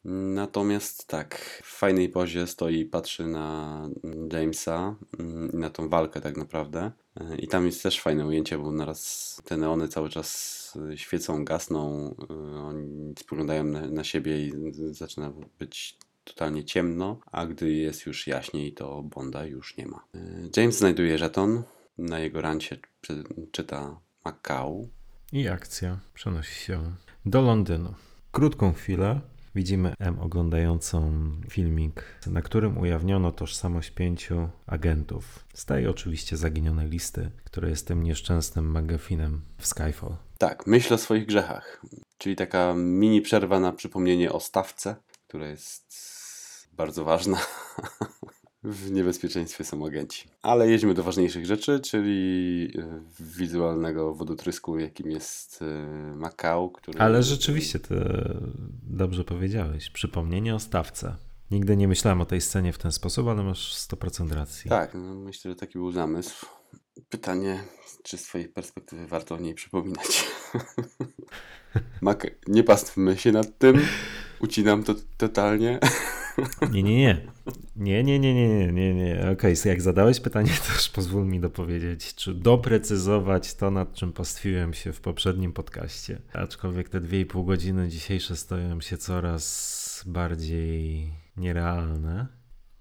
Natomiast tak, w fajnej pozie stoi i patrzy na Jamesa mm, i na tą walkę tak naprawdę. E, I tam jest też fajne ujęcie, bo naraz te neony cały czas świecą, gasną, e, oni spoglądają na, siebie i zaczyna być totalnie ciemno, a gdy jest już jaśniej, to Bonda już nie ma. E, James znajduje żeton, na jego rancie czyta Macau. I akcja przenosi się do Londynu. Krótką chwilę Widzimy M oglądającą filmik, na którym ujawniono tożsamość pięciu agentów tej oczywiście zaginionej listy, która jest tym nieszczęsnym magazinem w Skyfall. Tak, myśl o swoich grzechach. Czyli taka mini przerwa na przypomnienie o stawce, która jest bardzo ważna. *laughs* w niebezpieczeństwie są agenci. Ale jedźmy do ważniejszych rzeczy, czyli e, wizualnego wodotrysku, jakim jest e, Macau. Który... Ale rzeczywiście ty dobrze powiedziałeś. Przypomnienie o stawce. Nigdy nie myślałem o tej scenie w ten sposób, ale masz 100% racji. Tak, no myślę, że taki był zamysł. Pytanie, czy z twojej perspektywy warto o niej przypominać? *laughs* Mak, nie pastwmy się nad tym. Ucinam to totalnie. *laughs* Nie, nie, nie. Nie, nie, nie, nie, nie, nie. Okej, okay, jak zadałeś pytanie, to już pozwól mi dopowiedzieć, czy doprecyzować to, nad czym pastwiłem się w poprzednim podcaście. Aczkolwiek te dwie i pół godziny dzisiejsze stoją się coraz bardziej nierealne.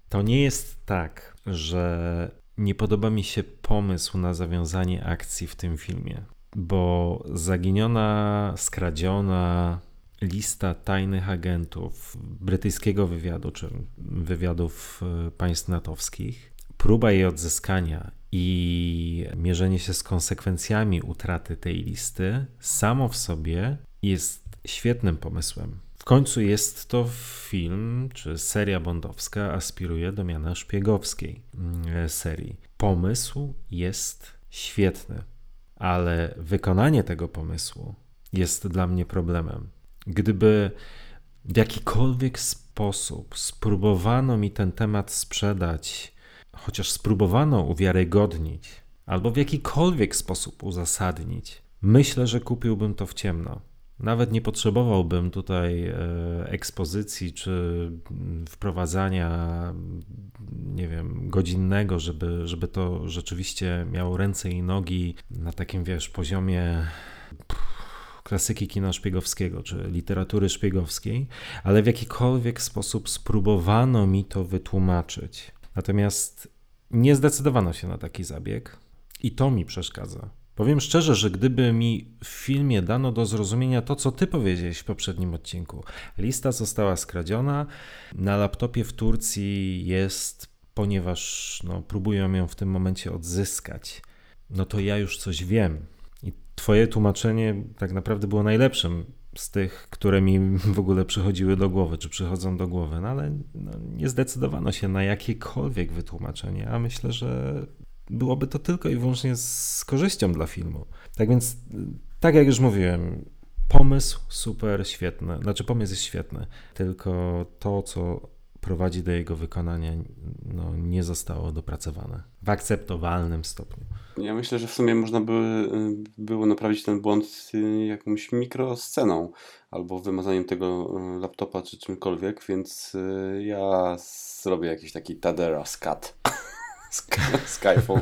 To nie jest tak, że nie podoba mi się pomysł na zawiązanie akcji w tym filmie, bo zaginiona, skradziona, lista tajnych agentów brytyjskiego wywiadu, czy wywiadów e, państw natowskich, próba jej odzyskania i mierzenie się z konsekwencjami utraty tej listy samo w sobie jest świetnym pomysłem. Końcu jest to film, czy seria bondowska aspiruje do miana szpiegowskiej mm, serii. Pomysł jest świetny, ale wykonanie tego pomysłu jest dla mnie problemem. Gdyby w jakikolwiek sposób spróbowano mi ten temat sprzedać, chociaż spróbowano uwiarygodnić, albo w jakikolwiek sposób uzasadnić, myślę, że kupiłbym to w ciemno. Nawet nie potrzebowałbym tutaj e, ekspozycji czy wprowadzania, nie wiem, godzinnego, żeby, żeby to rzeczywiście miało ręce i nogi na takim, wiesz, poziomie klasyki kina szpiegowskiego czy literatury szpiegowskiej, ale w jakikolwiek sposób spróbowano mi to wytłumaczyć. Natomiast nie zdecydowano się na taki zabieg i to mi przeszkadza. Powiem szczerze, że gdyby mi w filmie dano do zrozumienia to, co ty powiedziałeś w poprzednim odcinku, lista została skradziona, na laptopie w Turcji jest, ponieważ no, próbują ją w tym momencie odzyskać, no to ja już coś wiem. Twoje tłumaczenie tak naprawdę było najlepszym z tych, które mi *laughs* w ogóle przychodziły do głowy, czy przychodzą do głowy, no ale no, nie zdecydowano się na jakiekolwiek wytłumaczenie, a myślę, że byłoby to tylko i wyłącznie z korzyścią dla filmu. Tak więc, tak jak już mówiłem, pomysł super świetny, znaczy pomysł jest świetny, tylko to, co prowadzi do jego wykonania, no, nie zostało dopracowane w akceptowalnym stopniu. Ja myślę, że w sumie można by y, było naprawić ten błąd y, jakąś mikrosceną albo wymazaniem tego y, laptopa czy czymkolwiek, więc ja zrobię jakiś taki Tadera scat. Skyfall.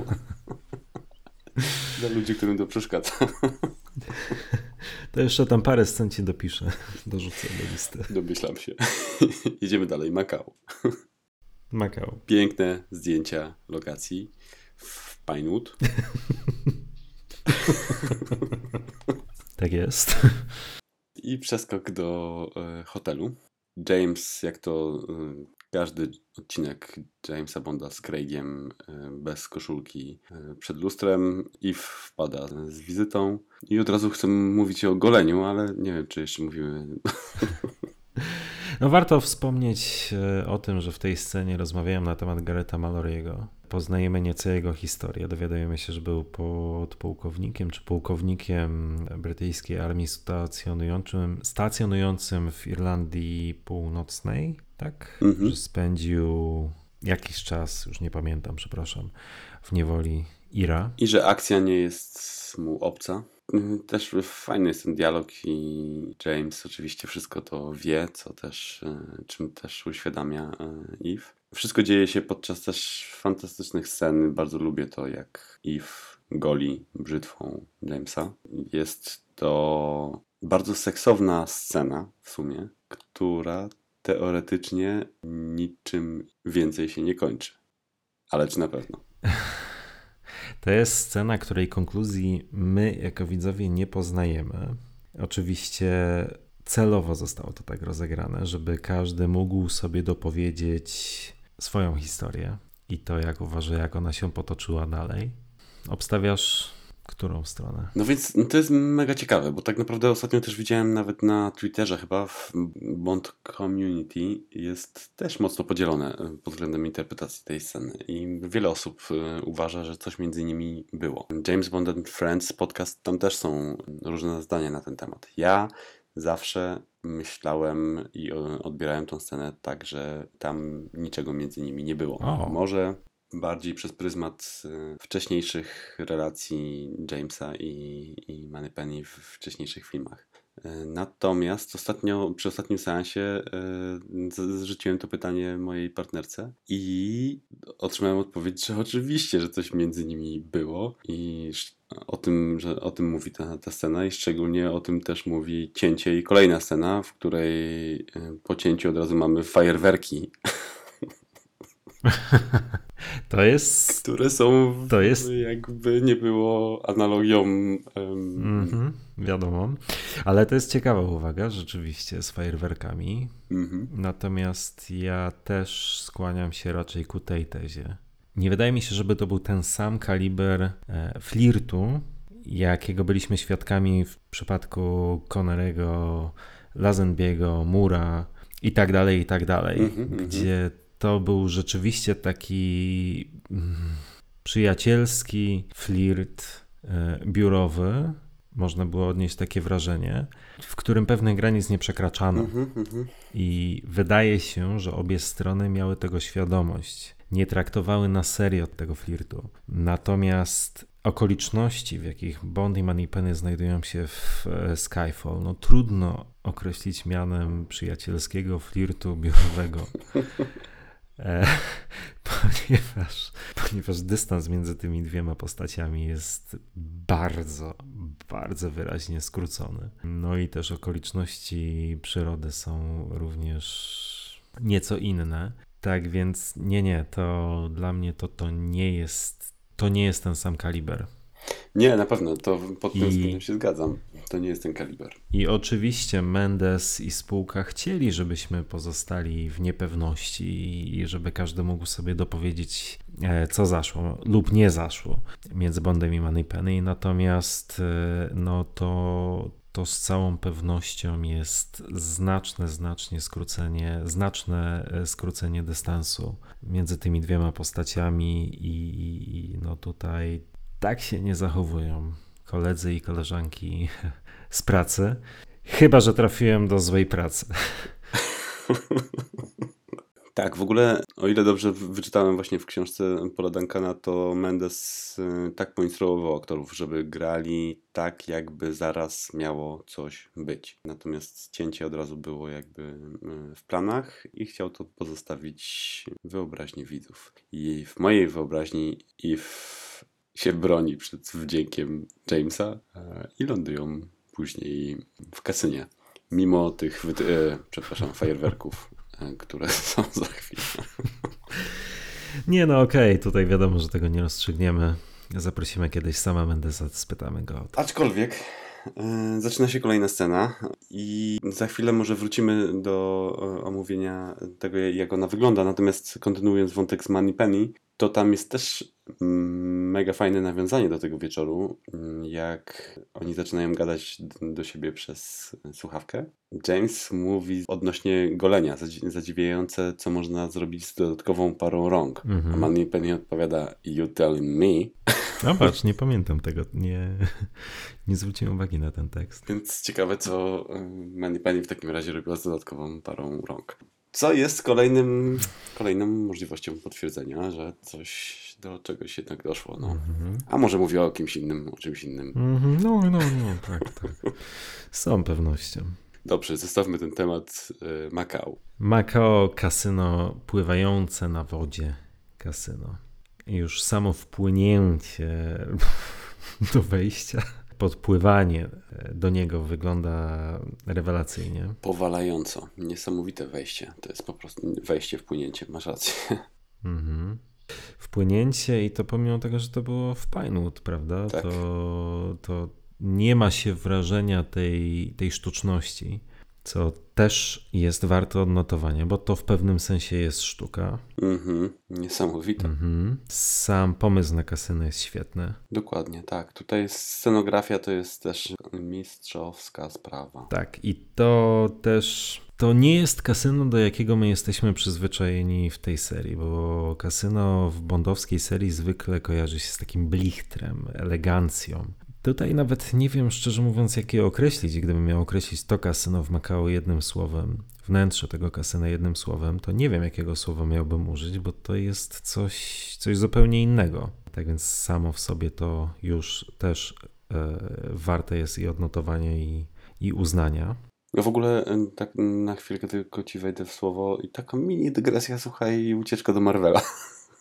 Dla ludzi, którym to przeszkadza. To jeszcze tam parę scen ci dopiszę. Dorzucę do listy. Domyślam się. Jedziemy dalej. Makao. Makao. Piękne zdjęcia lokacji w Pinewood. tak jest. I przeskok do e, hotelu. James, jak to e, każdy odcinek Jamesa Bonda z Craigiem e, bez koszulki e, przed lustrem i wpada z wizytą. I od razu chcę mówić o goleniu, ale nie wiem, czy jeszcze mówimy. No warto wspomnieć e, o tym, że w tej scenie rozmawiałem na temat Gareta Mallory'ego. Poznajemy nieco jego historię. Dowiadujemy się, że był podpułkownikiem czy pułkownikiem brytyjskiej armii stacjonującym, stacjonującym w Irlandii Północnej, tak? Mhm. Że spędził jakiś czas, już nie pamiętam, przepraszam, w niewoli Ira. I że akcja nie jest mu obca. Mhm, też fajny jest ten dialog i James oczywiście wszystko to wie, co też, e, czym też uświadamia e, Eve. Wszystko dzieje się podczas też fantastycznych scen. Bardzo lubię to, jak Eve goli brzytwą Jamesa. Jest to bardzo seksowna scena w sumie, która teoretycznie niczym więcej się nie kończy. Ale czy na pewno? *laughs* To jest scena, której konkluzji my jako widzowie nie poznajemy. Oczywiście celowo zostało to tak rozegrane, żeby każdy mógł sobie dopowiedzieć swoją historię i to, jak uważa, jak ona się potoczyła dalej. Obstawiasz którą stronę? No więc no to jest mega ciekawe, bo tak naprawdę ostatnio też widziałem nawet na Twitterze chyba w Bond Community jest też mocno podzielone e, pod względem interpretacji tej sceny i wiele osób e, uważa, że coś między nimi było. James Bond and Friends podcast, tam też są różne zdania na ten temat. Ja zawsze myślałem i odbierałem tą scenę tak, że tam niczego między nimi nie było. O. Może bardziej przez pryzmat y, wcześniejszych relacji Jamesa i, i Moneypenny w wcześniejszych filmach. Y, Natomiast ostatnio, przy ostatnim seansie y, zrzuciłem to pytanie mojej partnerce i otrzymałem odpowiedź, że oczywiście, że coś między nimi było i o tym, że o tym mówi ta, ta scena i szczególnie o tym też mówi cięcie i kolejna scena, w której po cięciu od razu mamy fajerwerki. *laughs* *laughs* To jest. Które są. To jest. Jakby nie było analogią. Um... Wiadomo. Ale to jest ciekawa uwaga, rzeczywiście, z fajerwerkami. Mhm. Natomiast ja też skłaniam się raczej ku tej tezie. Nie wydaje mi się, żeby to był ten sam kaliber e, flirtu, jakiego byliśmy świadkami w przypadku Connerego, Lazenbiego, Mura i tak dalej, i tak dalej, mhm. gdzie to był rzeczywiście taki mm, przyjacielski flirt e, biurowy, można było odnieść takie wrażenie, w którym pewnych granic nie przekraczano. Mhm, mhm. I wydaje się, że obie strony miały tego świadomość. Nie traktowały na serio tego flirtu. Natomiast okoliczności, w jakich Bond i Moneypenny znajdują się w e, Skyfall, no trudno określić mianem przyjacielskiego flirtu biurowego. *laughs* E, *laughs* ponieważ, ponieważ dystans między tymi dwiema postaciami jest bardzo, bardzo wyraźnie skrócony. No i też okoliczności przyrody są również nieco inne. Tak więc nie, nie, to dla mnie to, to nie jest to nie jest ten sam kaliber. Nie, na pewno, to pod tym I- względem się zgadzam. To nie jest ten kaliber. I oczywiście Mendes i spółka chcieli, żebyśmy pozostali w niepewności i żeby każdy mógł sobie dopowiedzieć, e, co zaszło lub nie zaszło między Bondem i Moneypenny. Natomiast e, no to, to z całą pewnością jest znaczne, znacznie skrócenie, znaczne e, skrócenie dystansu między tymi dwiema postaciami i, i no tutaj tak się nie zachowują koledzy i koleżanki z pracy. Chyba, że trafiłem do złej pracy. *laughs* Tak, w ogóle, o ile dobrze wy- wyczytałem właśnie w książce Paula Duncana, to Mendes y, tak poinstruował aktorów, żeby grali tak, jakby zaraz miało coś być. Natomiast cięcie od razu było jakby y, w planach i chciał to pozostawić wyobraźni widzów. I w mojej wyobraźni Eve się broni przed wdziękiem Jamesa e, i lądują później w kasynie. Mimo tych, e, przepraszam, fajerwerków, e, które *laughs* są za chwilę. Nie no, okej, tutaj wiadomo, że tego nie rozstrzygniemy. Zaprosimy kiedyś sama Mendesa, spytamy go o to. Aczkolwiek e, zaczyna się kolejna scena i za chwilę może wrócimy do e, omówienia tego, jak ona wygląda. Natomiast kontynuując wątek z Moneypenny, to tam jest też mm, mega fajne nawiązanie do tego wieczoru, mm, jak oni zaczynają gadać do siebie przez słuchawkę. James mówi odnośnie golenia, zadzi- zadziwiające, co można zrobić z dodatkową parą rąk. A Mhm. Moneypenny odpowiada, you telling me? No patrz, nie pamiętam tego, nie, *laughs* nie zwróciłem uwagi na ten tekst. Więc ciekawe, co Moneypenny w takim razie robiła z dodatkową parą rąk. Co jest kolejnym, kolejną możliwością potwierdzenia, że coś do czegoś jednak doszło. No. Mhm. A może mówię o kimś innym, o czymś innym. Mhm, No, no, no, tak, tak. *laughs* Z całą pewnością. Dobrze, zostawmy ten temat y, Makao. Macao, kasyno pływające na wodzie. Kasyno. Już samo wpłynięcie *laughs* do wejścia, podpływanie do niego wygląda rewelacyjnie. Powalająco. Niesamowite wejście. To jest po prostu wejście, wpłynięcie. Masz rację. *laughs* Mhm. Wpłynięcie i to pomimo tego, że to było w Pinewood, prawda? Tak. To, to nie ma się wrażenia tej, tej sztuczności. Co też jest warte odnotowania, bo to w pewnym sensie jest sztuka. Mhm, niesamowite. Mhm. Sam pomysł na kasyno jest świetny. Dokładnie, tak. Tutaj scenografia to jest też mistrzowska sprawa. Tak, i to też to nie jest kasyno, do jakiego my jesteśmy przyzwyczajeni w tej serii, bo kasyno w bondowskiej serii zwykle kojarzy się z takim blichtrem, elegancją. Tutaj nawet nie wiem, szczerze mówiąc, jak je określić. Gdybym miał określić to kasyno w Makao jednym słowem, wnętrze tego kasyna jednym słowem, to nie wiem, jakiego słowa miałbym użyć, bo to jest coś, coś zupełnie innego. Tak więc samo w sobie to już też e, warte jest i odnotowania, i, i uznania. No w ogóle y, tak na chwilkę tylko ci wejdę w słowo i taka mini dygresja, słuchaj, ucieczka do Marvela.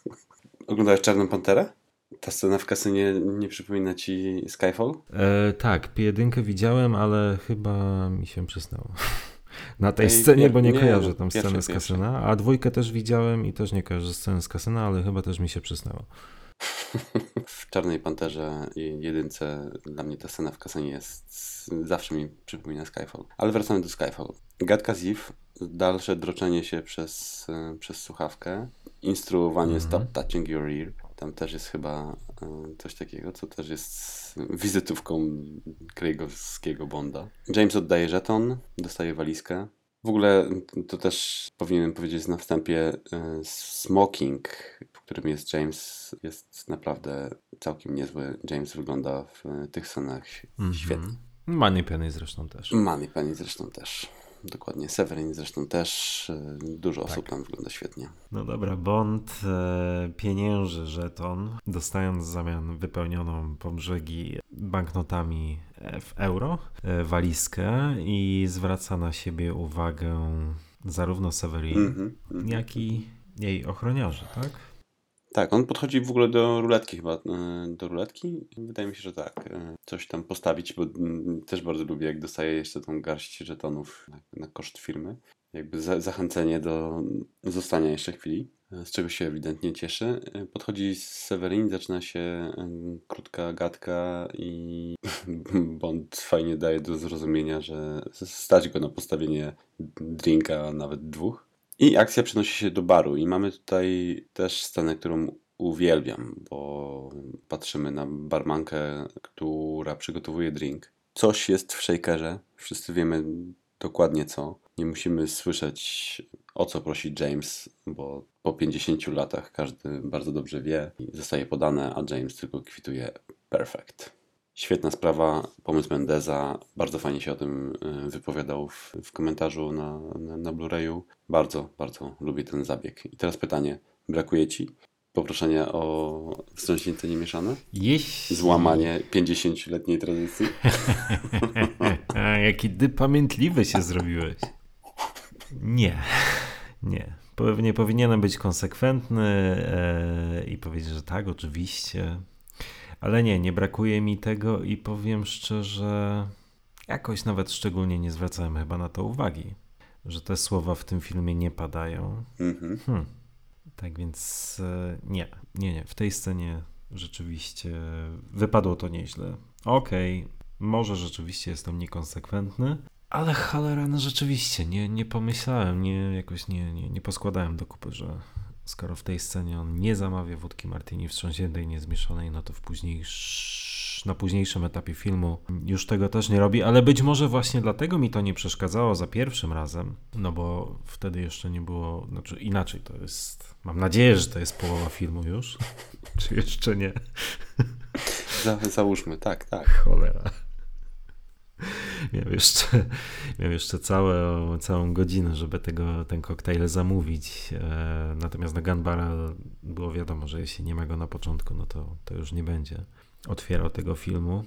*laughs* Oglądałeś Czarną Panterę? Ta scena w kasynie nie przypomina ci Skyfall? E, tak, jedynkę widziałem, ale chyba mi się przysnęło. *laughs* Na tej Ej, scenie, bo nie, nie kojarzę tam sceny z kasyna, a dwójkę też widziałem i też nie kojarzę sceny z kasyna, ale chyba też mi się przysnęło. *laughs* w Czarnej Panterze i jedynce dla mnie ta scena w kasynie jest zawsze mi przypomina Skyfall. Ale wracamy do Skyfall. Gadka z Eve, dalsze droczenie się przez, e, przez słuchawkę, instruowanie mm -hmm. stop touching your ear. Tam też jest chyba e, coś takiego, co też jest wizytówką Craigowskiego Bonda. James oddaje żeton, dostaje walizkę. W ogóle to też powinienem powiedzieć na wstępie, e, smoking, w którym jest James, jest naprawdę całkiem niezły. James wygląda w tych scenach mm -hmm. świetnie. Money Penny zresztą też. Money Penny zresztą też. Dokładnie. Severin zresztą też. E, dużo tak. osób tam wygląda świetnie. No dobra, Bond e, pienięży żeton, dostając w zamian wypełnioną po brzegi banknotami w euro e, walizkę i zwraca na siebie uwagę zarówno Severin, mm -hmm, jak i jej ochroniarzy, tak? Tak, on podchodzi w ogóle do ruletki chyba, e, do ruletki. Wydaje mi się, że tak. E, coś tam postawić, bo mm, też bardzo lubię, jak dostaje jeszcze tą garść żetonów na, na koszt firmy. Jakby za, zachęcenie do zostania jeszcze chwili, e, z czego się ewidentnie cieszy. Podchodzi Severin, zaczyna się krótka gadka i *laughs* Bond fajnie daje do zrozumienia, że stać go na postawienie drinka, nawet dwóch. I akcja przenosi się do baru i mamy tutaj też scenę, którą uwielbiam, bo patrzymy na barmankę, która przygotowuje drink. Coś jest w shakerze, wszyscy wiemy dokładnie co. Nie musimy słyszeć o co prosi James, bo po 50 latach każdy bardzo dobrze wie i zostaje podane, a James tylko kwituje perfect. Świetna sprawa, pomysł Mendeza. Bardzo fajnie się o tym y, wypowiadał w, w komentarzu na, na, na Blu-rayu. Bardzo, bardzo lubię ten zabieg. I teraz pytanie: brakuje ci poproszenia o wstrząśnięte niemieszane? Jeśli... Złamanie 50-letniej tradycji? *laughs* Jaki ty pamiętliwy się zrobiłeś. Nie, nie. Pewnie powinienem być konsekwentny e, i powiedzieć, że tak, oczywiście. Ale nie, nie brakuje mi tego i powiem szczerze, jakoś nawet szczególnie nie zwracałem chyba na to uwagi, że te słowa w tym filmie nie padają. Mhm. Hmm. Tak więc e, nie, nie, nie. W tej scenie rzeczywiście wypadło to nieźle. Okej, okay, może rzeczywiście jestem niekonsekwentny, ale cholera, no rzeczywiście, nie, nie pomyślałem, nie, jakoś nie, nie, nie poskładałem do kupy, że, skoro w tej scenie on nie zamawia wódki martini wstrząśniętej, niezmieszanej, no to w późniejsz, na późniejszym etapie filmu już tego też nie robi, ale być może właśnie dlatego mi to nie przeszkadzało za pierwszym razem, no bo wtedy jeszcze nie było, znaczy inaczej to jest, mam nadzieję, że to jest połowa filmu już, *laughs* czy jeszcze nie? Za, załóżmy, tak, tak. Cholera miał jeszcze, *laughs* miał jeszcze całe, całą godzinę, żeby tego, ten koktajl zamówić. E, natomiast na Gunbara było wiadomo, że jeśli nie ma go na początku, no to, to już nie będzie otwierał tego filmu.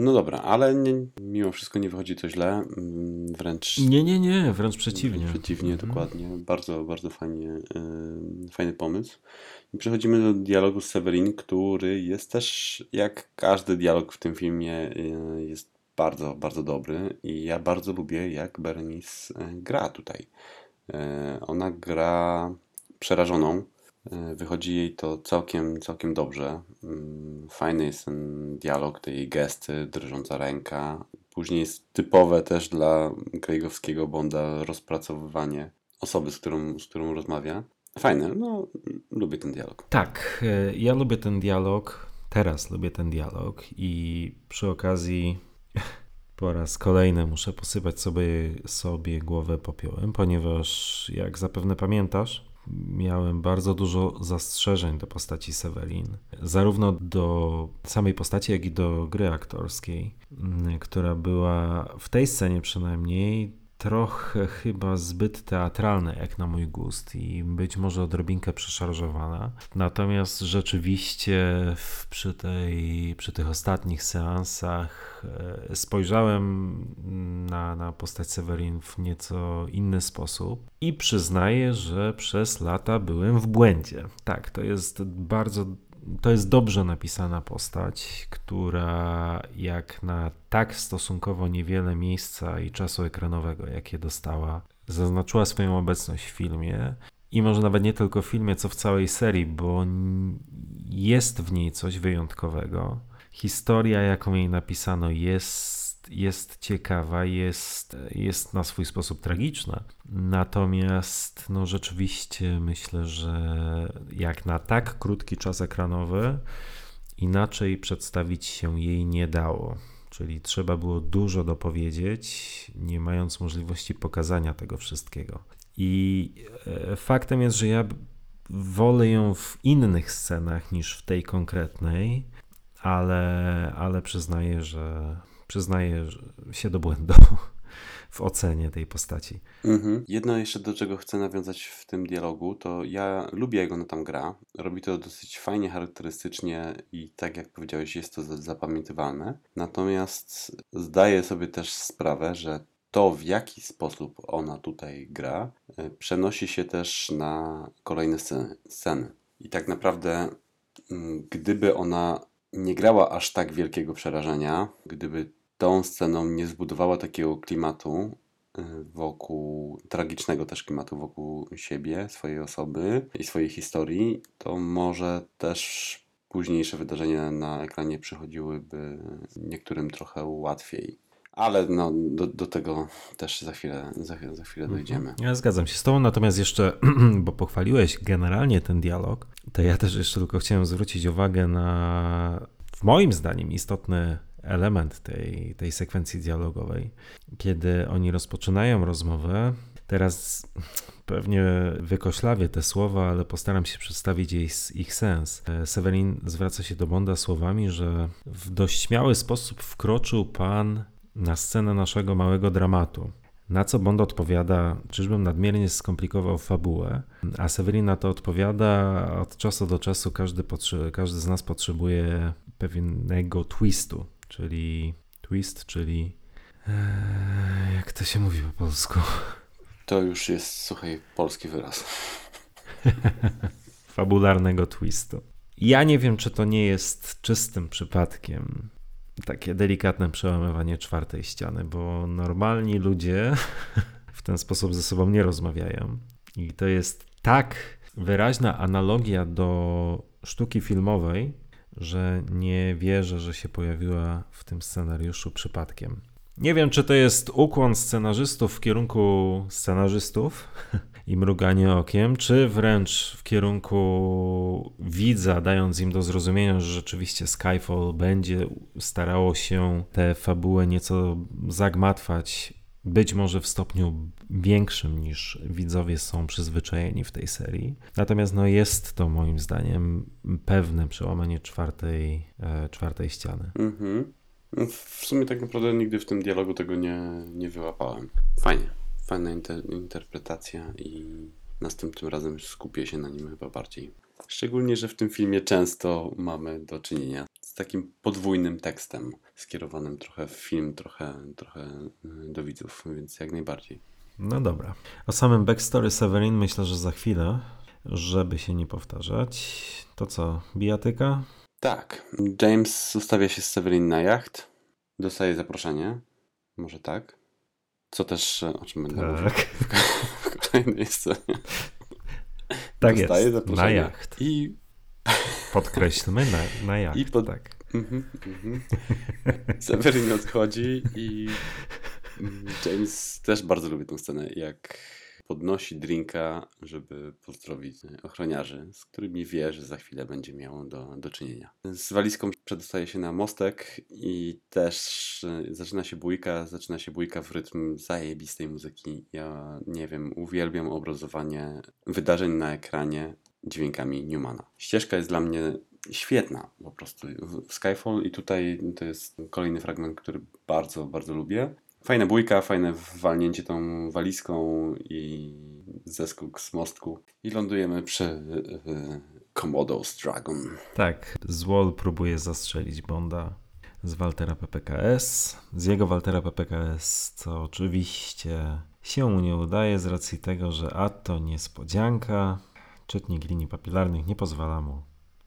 No dobra, ale nie, mimo wszystko nie wychodzi to źle, mm, wręcz... Nie, nie, nie, wręcz przeciwnie. Przeciwnie, mhm. dokładnie. Bardzo, bardzo fajnie, yy, fajny pomysł. I przechodzimy do dialogu z Severin, który jest też, jak każdy dialog w tym filmie, yy, jest bardzo, bardzo dobry i ja bardzo lubię, jak Bernice e, gra tutaj. E, ona gra przerażoną. E, wychodzi jej to całkiem, całkiem dobrze. Mm, fajny jest ten dialog, te jej gesty, drżąca ręka. później jest typowe też dla Craigowskiego Bonda rozpracowywanie osoby, z którą, z którą rozmawia. Fajne, no lubię ten dialog. Tak, ja lubię ten dialog, teraz lubię ten dialog i przy okazji po raz kolejny muszę posypać sobie, sobie głowę popiołem, ponieważ jak zapewne pamiętasz, miałem bardzo dużo zastrzeżeń do postaci Severin, zarówno do samej postaci, jak i do gry aktorskiej, która była w tej scenie przynajmniej trochę chyba zbyt teatralne jak na mój gust i być może odrobinkę przeszarżowana. Natomiast rzeczywiście w, przy, tej, przy tych ostatnich seansach e, spojrzałem na, na postać Severin w nieco inny sposób i przyznaję, że przez lata byłem w błędzie. Tak, to jest bardzo to jest dobrze napisana postać, która jak na tak stosunkowo niewiele miejsca i czasu ekranowego, jakie dostała, zaznaczyła swoją obecność w filmie. I może nawet nie tylko w filmie, co w całej serii, bo jest w niej coś wyjątkowego. Historia, jaką jej napisano, jest jest ciekawa, jest, jest na swój sposób tragiczna. Natomiast no rzeczywiście myślę, że jak na tak krótki czas ekranowy, inaczej przedstawić się jej nie dało. Czyli trzeba było dużo dopowiedzieć, nie mając możliwości pokazania tego wszystkiego. I e, faktem jest, że ja wolę ją w innych scenach niż w tej konkretnej, ale, ale przyznaję, że przyznaję się do błędu *laughs* w ocenie tej postaci. Mhm. Jedno jeszcze, do czego chcę nawiązać w tym dialogu, to ja lubię, jak ona tam gra. Robi to dosyć fajnie, charakterystycznie i tak jak powiedziałeś, jest to zapamiętywalne. Natomiast zdaję sobie też sprawę, że to, w jaki sposób ona tutaj gra, e, przenosi się też na kolejne sceny. I tak naprawdę, mm, gdyby ona nie grała aż tak wielkiego przerażenia, gdyby tą sceną nie zbudowała takiego klimatu y, wokół, tragicznego też klimatu wokół siebie, swojej osoby i swojej historii, to może też późniejsze wydarzenia na ekranie przychodziłyby niektórym trochę łatwiej. Ale no, do, do tego też za chwilę, za, za chwilę mhm. dojdziemy. Ja zgadzam się z Tobą, natomiast jeszcze, *clears throat* bo pochwaliłeś generalnie ten dialog, to ja też jeszcze tylko chciałem zwrócić uwagę na, w moim zdaniem, istotny element tej, tej sekwencji dialogowej. Kiedy oni rozpoczynają rozmowę, teraz pewnie wykoślawię te słowa, ale postaram się przedstawić jej, ich sens. Severin zwraca się do Bonda słowami, że w dość śmiały sposób wkroczył pan na scenę naszego małego dramatu. Na co Bond odpowiada, czyżbym nadmiernie skomplikował fabułę, a Severin na to odpowiada, od czasu do czasu każdy, każdy z nas potrzebuje pewnego twistu, czyli twist, czyli e, jak to się mówi po polsku? To już jest, słuchaj, polski wyraz. *laughs* Fabularnego twistu. Ja nie wiem, czy to nie jest czystym przypadkiem takie delikatne przełamywanie czwartej ściany, bo normalni ludzie *laughs* w ten sposób ze sobą nie rozmawiają. I to jest tak wyraźna analogia do sztuki filmowej, że nie wierzę, że się pojawiła w tym scenariuszu przypadkiem. Nie wiem, czy to jest ukłon scenarzystów w kierunku scenarzystów *laughs* i mruganie okiem, czy wręcz w kierunku widza, dając im do zrozumienia, że rzeczywiście Skyfall będzie starało się tę fabułę nieco zagmatwać, być może w stopniu większym niż widzowie są przyzwyczajeni w tej serii. Natomiast no, jest to moim zdaniem pewne przełamanie czwartej, e, czwartej ściany. Mhm. No, w sumie tak naprawdę nigdy w tym dialogu tego nie, nie wyłapałem. Fajnie, fajna inter interpretacja i następnym razem skupię się na nim chyba bardziej. Szczególnie, że w tym filmie często mamy do czynienia takim podwójnym tekstem, skierowanym trochę w film, trochę, trochę y, do widzów, więc jak najbardziej. No dobra. O samym backstory Severin myślę, że za chwilę, żeby się nie powtarzać. To co, bijatyka? Tak. James ustawia się z Severin na jacht, dostaje zaproszenie, może tak. Co też, o czym będę tak. mówił w kolejnej scenie. Tak dostaje jest, zaproszenie. na jacht. I... Podkreślmy, na, na jacht, I pod... tak. Mhm, mhm. *laughs* Seweryn odchodzi i James też bardzo lubi tę scenę, jak podnosi drinka, żeby pozdrowić ochroniarzy, z którymi wie, że za chwilę będzie miał do, do czynienia. Z walizką przedostaje się na mostek i też e, zaczyna się bójka, zaczyna się bójka w rytm zajebistej muzyki. Ja nie wiem, uwielbiam obrazowanie wydarzeń na ekranie dźwiękami Newmana. Ścieżka jest dla mnie świetna po prostu Skyfall i tutaj to jest kolejny fragment, który bardzo, bardzo lubię. Fajna bójka, fajne walnięcie tą walizką i zeskok z mostku. I lądujemy przy y, Komodo's Dragon. Tak, Zwol próbuje zastrzelić Bonda z Waltera PPKS. Z jego Waltera PPKS, co oczywiście się mu nie udaje z racji tego, że a to niespodzianka. Czytnik linii papilarnych nie pozwala mu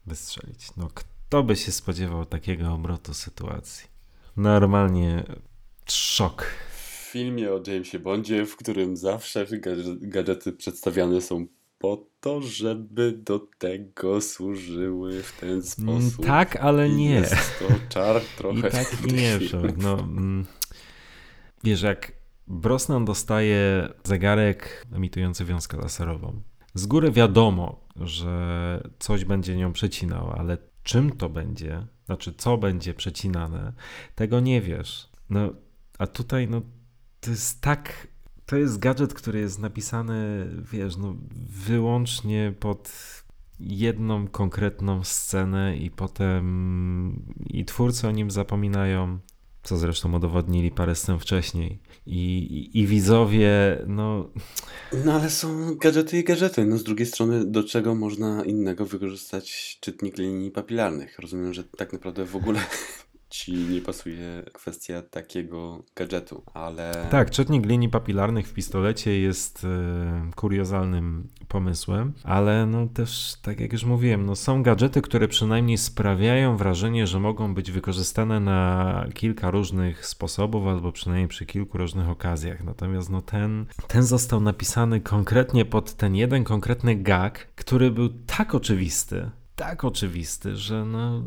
wystrzelić. No kto by się spodziewał takiego obrotu sytuacji? Normalnie Szok. W filmie o Jamesie Bondzie, w którym zawsze gadżety przedstawiane są po to, żeby do tego służyły w ten mm, sposób. Tak, ale nie. Jest to czar *laughs* trochę. I tak i nie. No, mm, wiesz, jak Brosnan dostaje zegarek emitujący wiązkę laserową, z góry wiadomo, że coś będzie nią przecinał, ale czym to będzie, znaczy co będzie przecinane, tego nie wiesz. No, a tutaj, no, to jest tak. To jest gadżet, który jest napisany, wiesz, no, wyłącznie pod jedną konkretną scenę, i potem i twórcy o nim zapominają, co zresztą udowodnili parę scen wcześniej. I, i, i widzowie, no. No ale są gadżety i gadżety. No z drugiej strony, do czego można innego wykorzystać czytnik linii papilarnych? Rozumiem, że tak naprawdę w ogóle ci nie pasuje kwestia takiego gadżetu, ale... Tak, czytnik linii papilarnych w pistolecie jest e, kuriozalnym pomysłem, ale no też, tak jak już mówiłem, no są gadżety, które przynajmniej sprawiają wrażenie, że mogą być wykorzystane na kilka różnych sposobów, albo przynajmniej przy kilku różnych okazjach. Natomiast no ten, ten został napisany konkretnie pod ten jeden konkretny gag, który był tak oczywisty, tak oczywisty, że no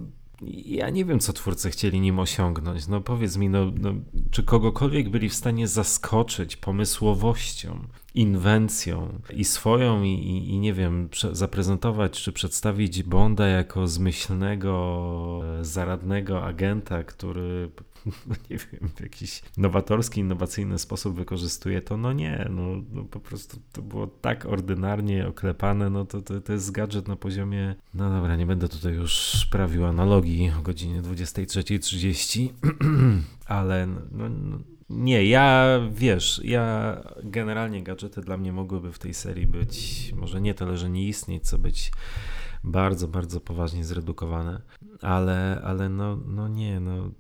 ja nie wiem, co twórcy chcieli nim osiągnąć. No powiedz mi, no, no, czy kogokolwiek byli w stanie zaskoczyć pomysłowością, inwencją i swoją, i, i, i nie wiem, zaprezentować czy przedstawić Bonda jako zmyślnego, zaradnego agenta, który *laughs* no nie wiem, w jakiś nowatorski, innowacyjny sposób wykorzystuje to, no nie, no, no po prostu to było tak ordynarnie oklepane, no to, to, to jest gadżet na poziomie, no dobra, nie będę tutaj już prawił analogii o godzinie 23.30, *clears throat* ale no, no nie, ja wiesz, ja generalnie gadżety dla mnie mogłyby w tej serii być, może nie tyle, że nie istnieć, co być bardzo, bardzo poważnie zredukowane, ale, ale no, no nie, no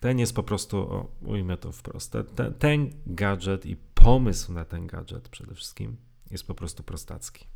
ten jest po prostu, o, ujmę to wprost, ten, ten gadżet i pomysł na ten gadżet przede wszystkim jest po prostu prostacki.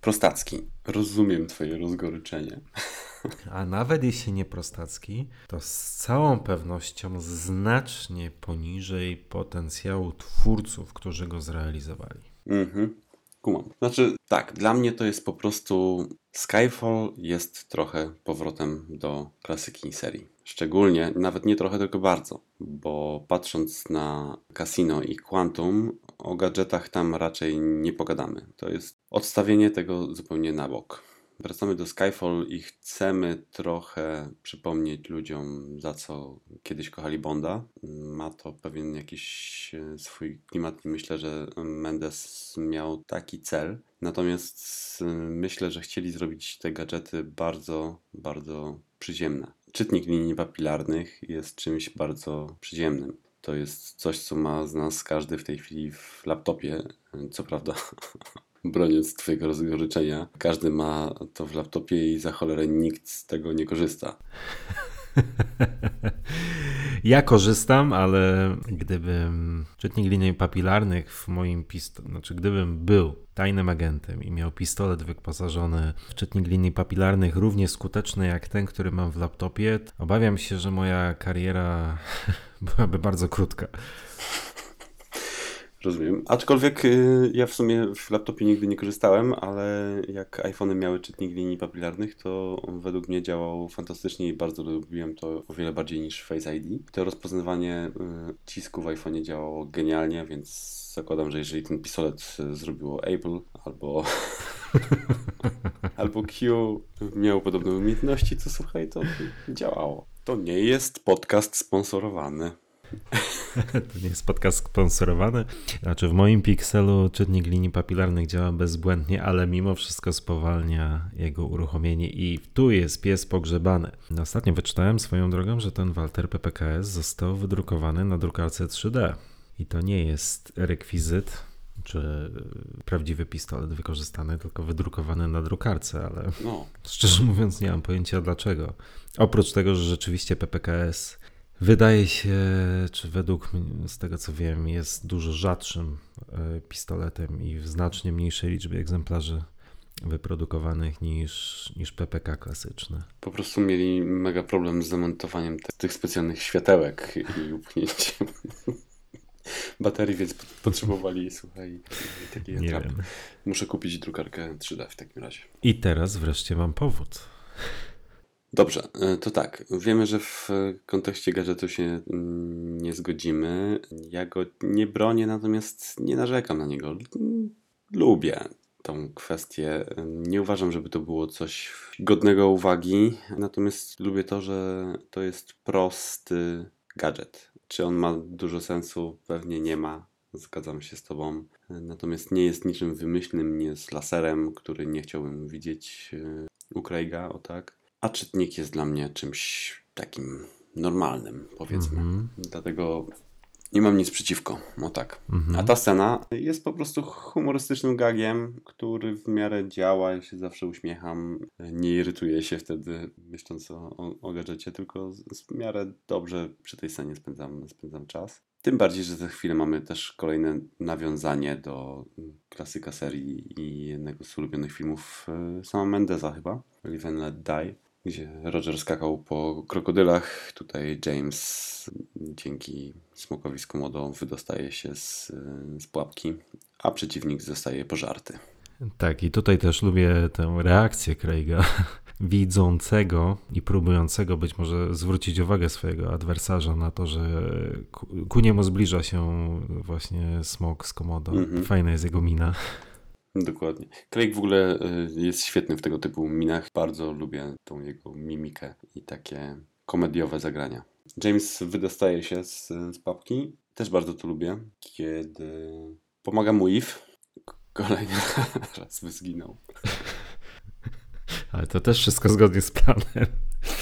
Prostacki. Rozumiem twoje rozgoryczenie. *laughs* A nawet jeśli nie prostacki, to z całą pewnością znacznie poniżej potencjału twórców, którzy go zrealizowali. Mhm. Kumam. Znaczy, tak, dla mnie to jest po prostu. Skyfall jest trochę powrotem do klasyki serii. Szczególnie, nawet nie trochę, tylko bardzo, bo patrząc na Casino i Quantum, o gadżetach tam raczej nie pogadamy. To jest odstawienie tego zupełnie na bok. Wracamy do Skyfall i chcemy trochę przypomnieć ludziom, za co kiedyś kochali Bonda. Ma to pewien jakiś e, swój klimat i myślę, że Mendes miał taki cel. Natomiast e, myślę, że chcieli zrobić te gadżety bardzo, bardzo przyziemne. Czytnik linii papilarnych jest czymś bardzo przyziemnym. To jest coś, co ma z nas każdy w tej chwili w laptopie. Co prawda *laughs* broniąc Twojego rozgoryczenia, każdy ma to w laptopie i za cholerę nikt z tego nie korzysta. *laughs* Ja korzystam, ale gdybym czytnik linii papilarnych w moim pistolecie, znaczy gdybym był tajnym agentem i miał pistolet wyposażony w czytnik linii papilarnych równie skuteczny jak ten, który mam w laptopie, obawiam się, że moja kariera *laughs* byłaby bardzo krótka. Rozumiem. Aczkolwiek y, ja w sumie w laptopie nigdy nie korzystałem, ale jak iPhony miały czytnik linii papilarnych, to on według mnie działał fantastycznie i bardzo lubiłem to o wiele bardziej niż Face ID. To rozpoznawanie y, cisku w iPhone'ie działało genialnie, więc zakładam, że jeżeli ten pistolet y, zrobiło Apple albo *laughs* albo Q miał podobne umiejętności, to słuchaj, to działało. To nie jest podcast sponsorowany. *laughs* To nie jest podcast sponsorowany. Znaczy w moim Pixelu czytnik linii papilarnych działa bezbłędnie, ale mimo wszystko spowalnia jego uruchomienie i tu jest pies pogrzebany. Ostatnio wyczytałem swoją drogą, że ten Walter PPKS został wydrukowany na drukarce 3D. I to nie jest rekwizyt, czy prawdziwy pistolet wykorzystany, tylko wydrukowany na drukarce, ale No, szczerze mówiąc nie mam pojęcia dlaczego. Oprócz tego, że rzeczywiście PPKS wydaje się, czy według mnie, z tego co wiem, jest dużo rzadszym e, pistoletem i w znacznie mniejszej liczbie egzemplarzy wyprodukowanych niż, niż PPK klasyczny. po prostu mieli mega problem z zamontowaniem tych specjalnych światełek i upchnięciem *laughs* baterii, więc pot- potrzebowali, słuchaj, takiej Nie wiem. Muszę kupić drukarkę 3D w takim razie. I teraz wreszcie mam powód. Dobrze, e, to tak. Wiemy, że w kontekście gadżetu się mm, nie zgodzimy. Ja go nie bronię, natomiast nie narzekam na niego. Lubię tą kwestię. Nie uważam, żeby to było coś godnego uwagi, natomiast lubię to, że to jest prosty gadżet. Czy on ma dużo sensu? Pewnie nie ma. Zgadzam się z Tobą. Natomiast nie jest niczym wymyślnym, nie jest laserem, który nie chciałbym widzieć e, u Craiga, o tak. A czytnik jest dla mnie czymś takim normalnym, powiedzmy. Mhm. Dlatego nie mam nic przeciwko, o tak. Mhm. A ta scena jest po prostu humorystycznym gagiem, który w miarę działa, ja się zawsze uśmiecham, nie irytuję się wtedy myśląc o, o, o gadżecie, tylko w miarę dobrze przy tej scenie spędzam, spędzam czas. Tym bardziej, że za chwilę mamy też kolejne nawiązanie do klasyka serii i jednego z ulubionych filmów e, sama Mendeza chyba, Live and Let Die, gdzie Roger skakał po krokodylach. Tutaj James dzięki smokowi z komodą wydostaje się z, z pułapki, a przeciwnik zostaje pożarty. Tak, i tutaj też lubię tę reakcję Craiga, *laughs* widzącego i próbującego być może zwrócić uwagę swojego adwersarza na to, że ku, ku niemu zbliża się właśnie smok z komodą. Mhm. Fajna jest jego mina. Dokładnie. Craig w ogóle y, jest świetny w tego typu minach. Bardzo lubię tą jego mimikę i takie komediowe zagrania. James wydostaje się z, z papki. Też bardzo to lubię, kiedy pomaga mu Eve. Kolejny *laughs* raz by zginął. *laughs* Ale to też wszystko zgodnie z planem.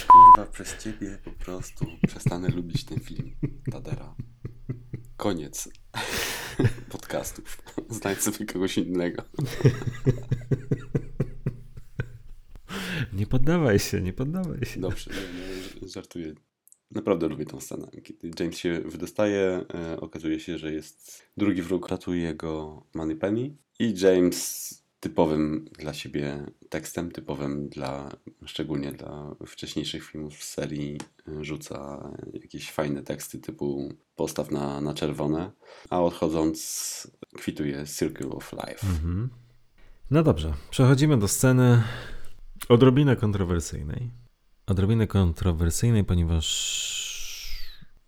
Kurwa, przez ciebie po prostu przestanę lubić ten film. Tadera. Koniec *laughs* podcastów. Znajdź sobie kogoś innego. Nie poddawaj się, nie poddawaj się. Dobrze, nie, żartuję. Naprawdę lubię tą scenę. Kiedy James się wydostaje, e, okazuje się, że jest drugi wróg, ratuje go Moneypenny i James typowym dla siebie tekstem, typowym dla, szczególnie dla wcześniejszych filmów z serii, e, rzuca jakieś fajne teksty typu postaw na, na czerwone, a odchodząc kwituje Circle of Life. Mhm. No dobrze, przechodzimy do sceny odrobinę kontrowersyjnej. Odrobinę kontrowersyjnej, ponieważ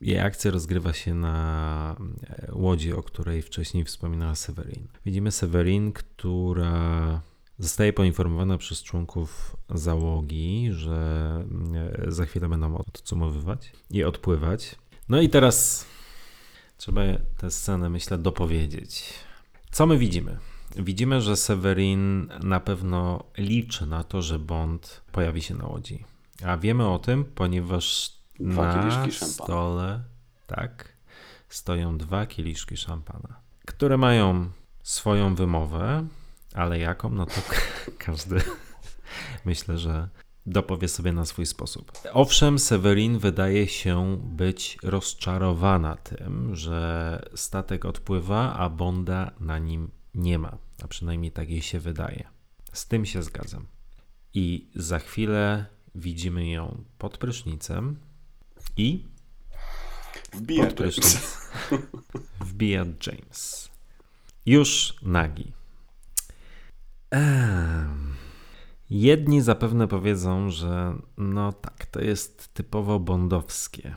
jej akcja rozgrywa się na e, łodzi, o której wcześniej wspominała Severin. Widzimy Severin, która zostaje poinformowana przez członków załogi, że e, za chwilę będą odcumowywać i odpływać. No i teraz trzeba tę scenę, myślę, dopowiedzieć. Co my widzimy? Widzimy, że Severin na pewno liczy na to, że Bond pojawi się na łodzi. A wiemy o tym, ponieważ Dwa na kieliszki szampana. stole tak, stoją dwa kieliszki szampana, które mają swoją wymowę, ale jaką, no to *laughs* każdy myślę, że dopowie sobie na swój sposób. Owszem, Severin wydaje się być rozczarowana tym, że statek odpływa, a Bonda na nim nie ma. A przynajmniej tak jej się wydaje. Z tym się zgadzam. I za chwilę widzimy ją pod prysznicem i Wbija prysznic wbija James. Już nagi. Ehm. Jedni zapewne powiedzą, że no tak, to jest typowo bondowskie.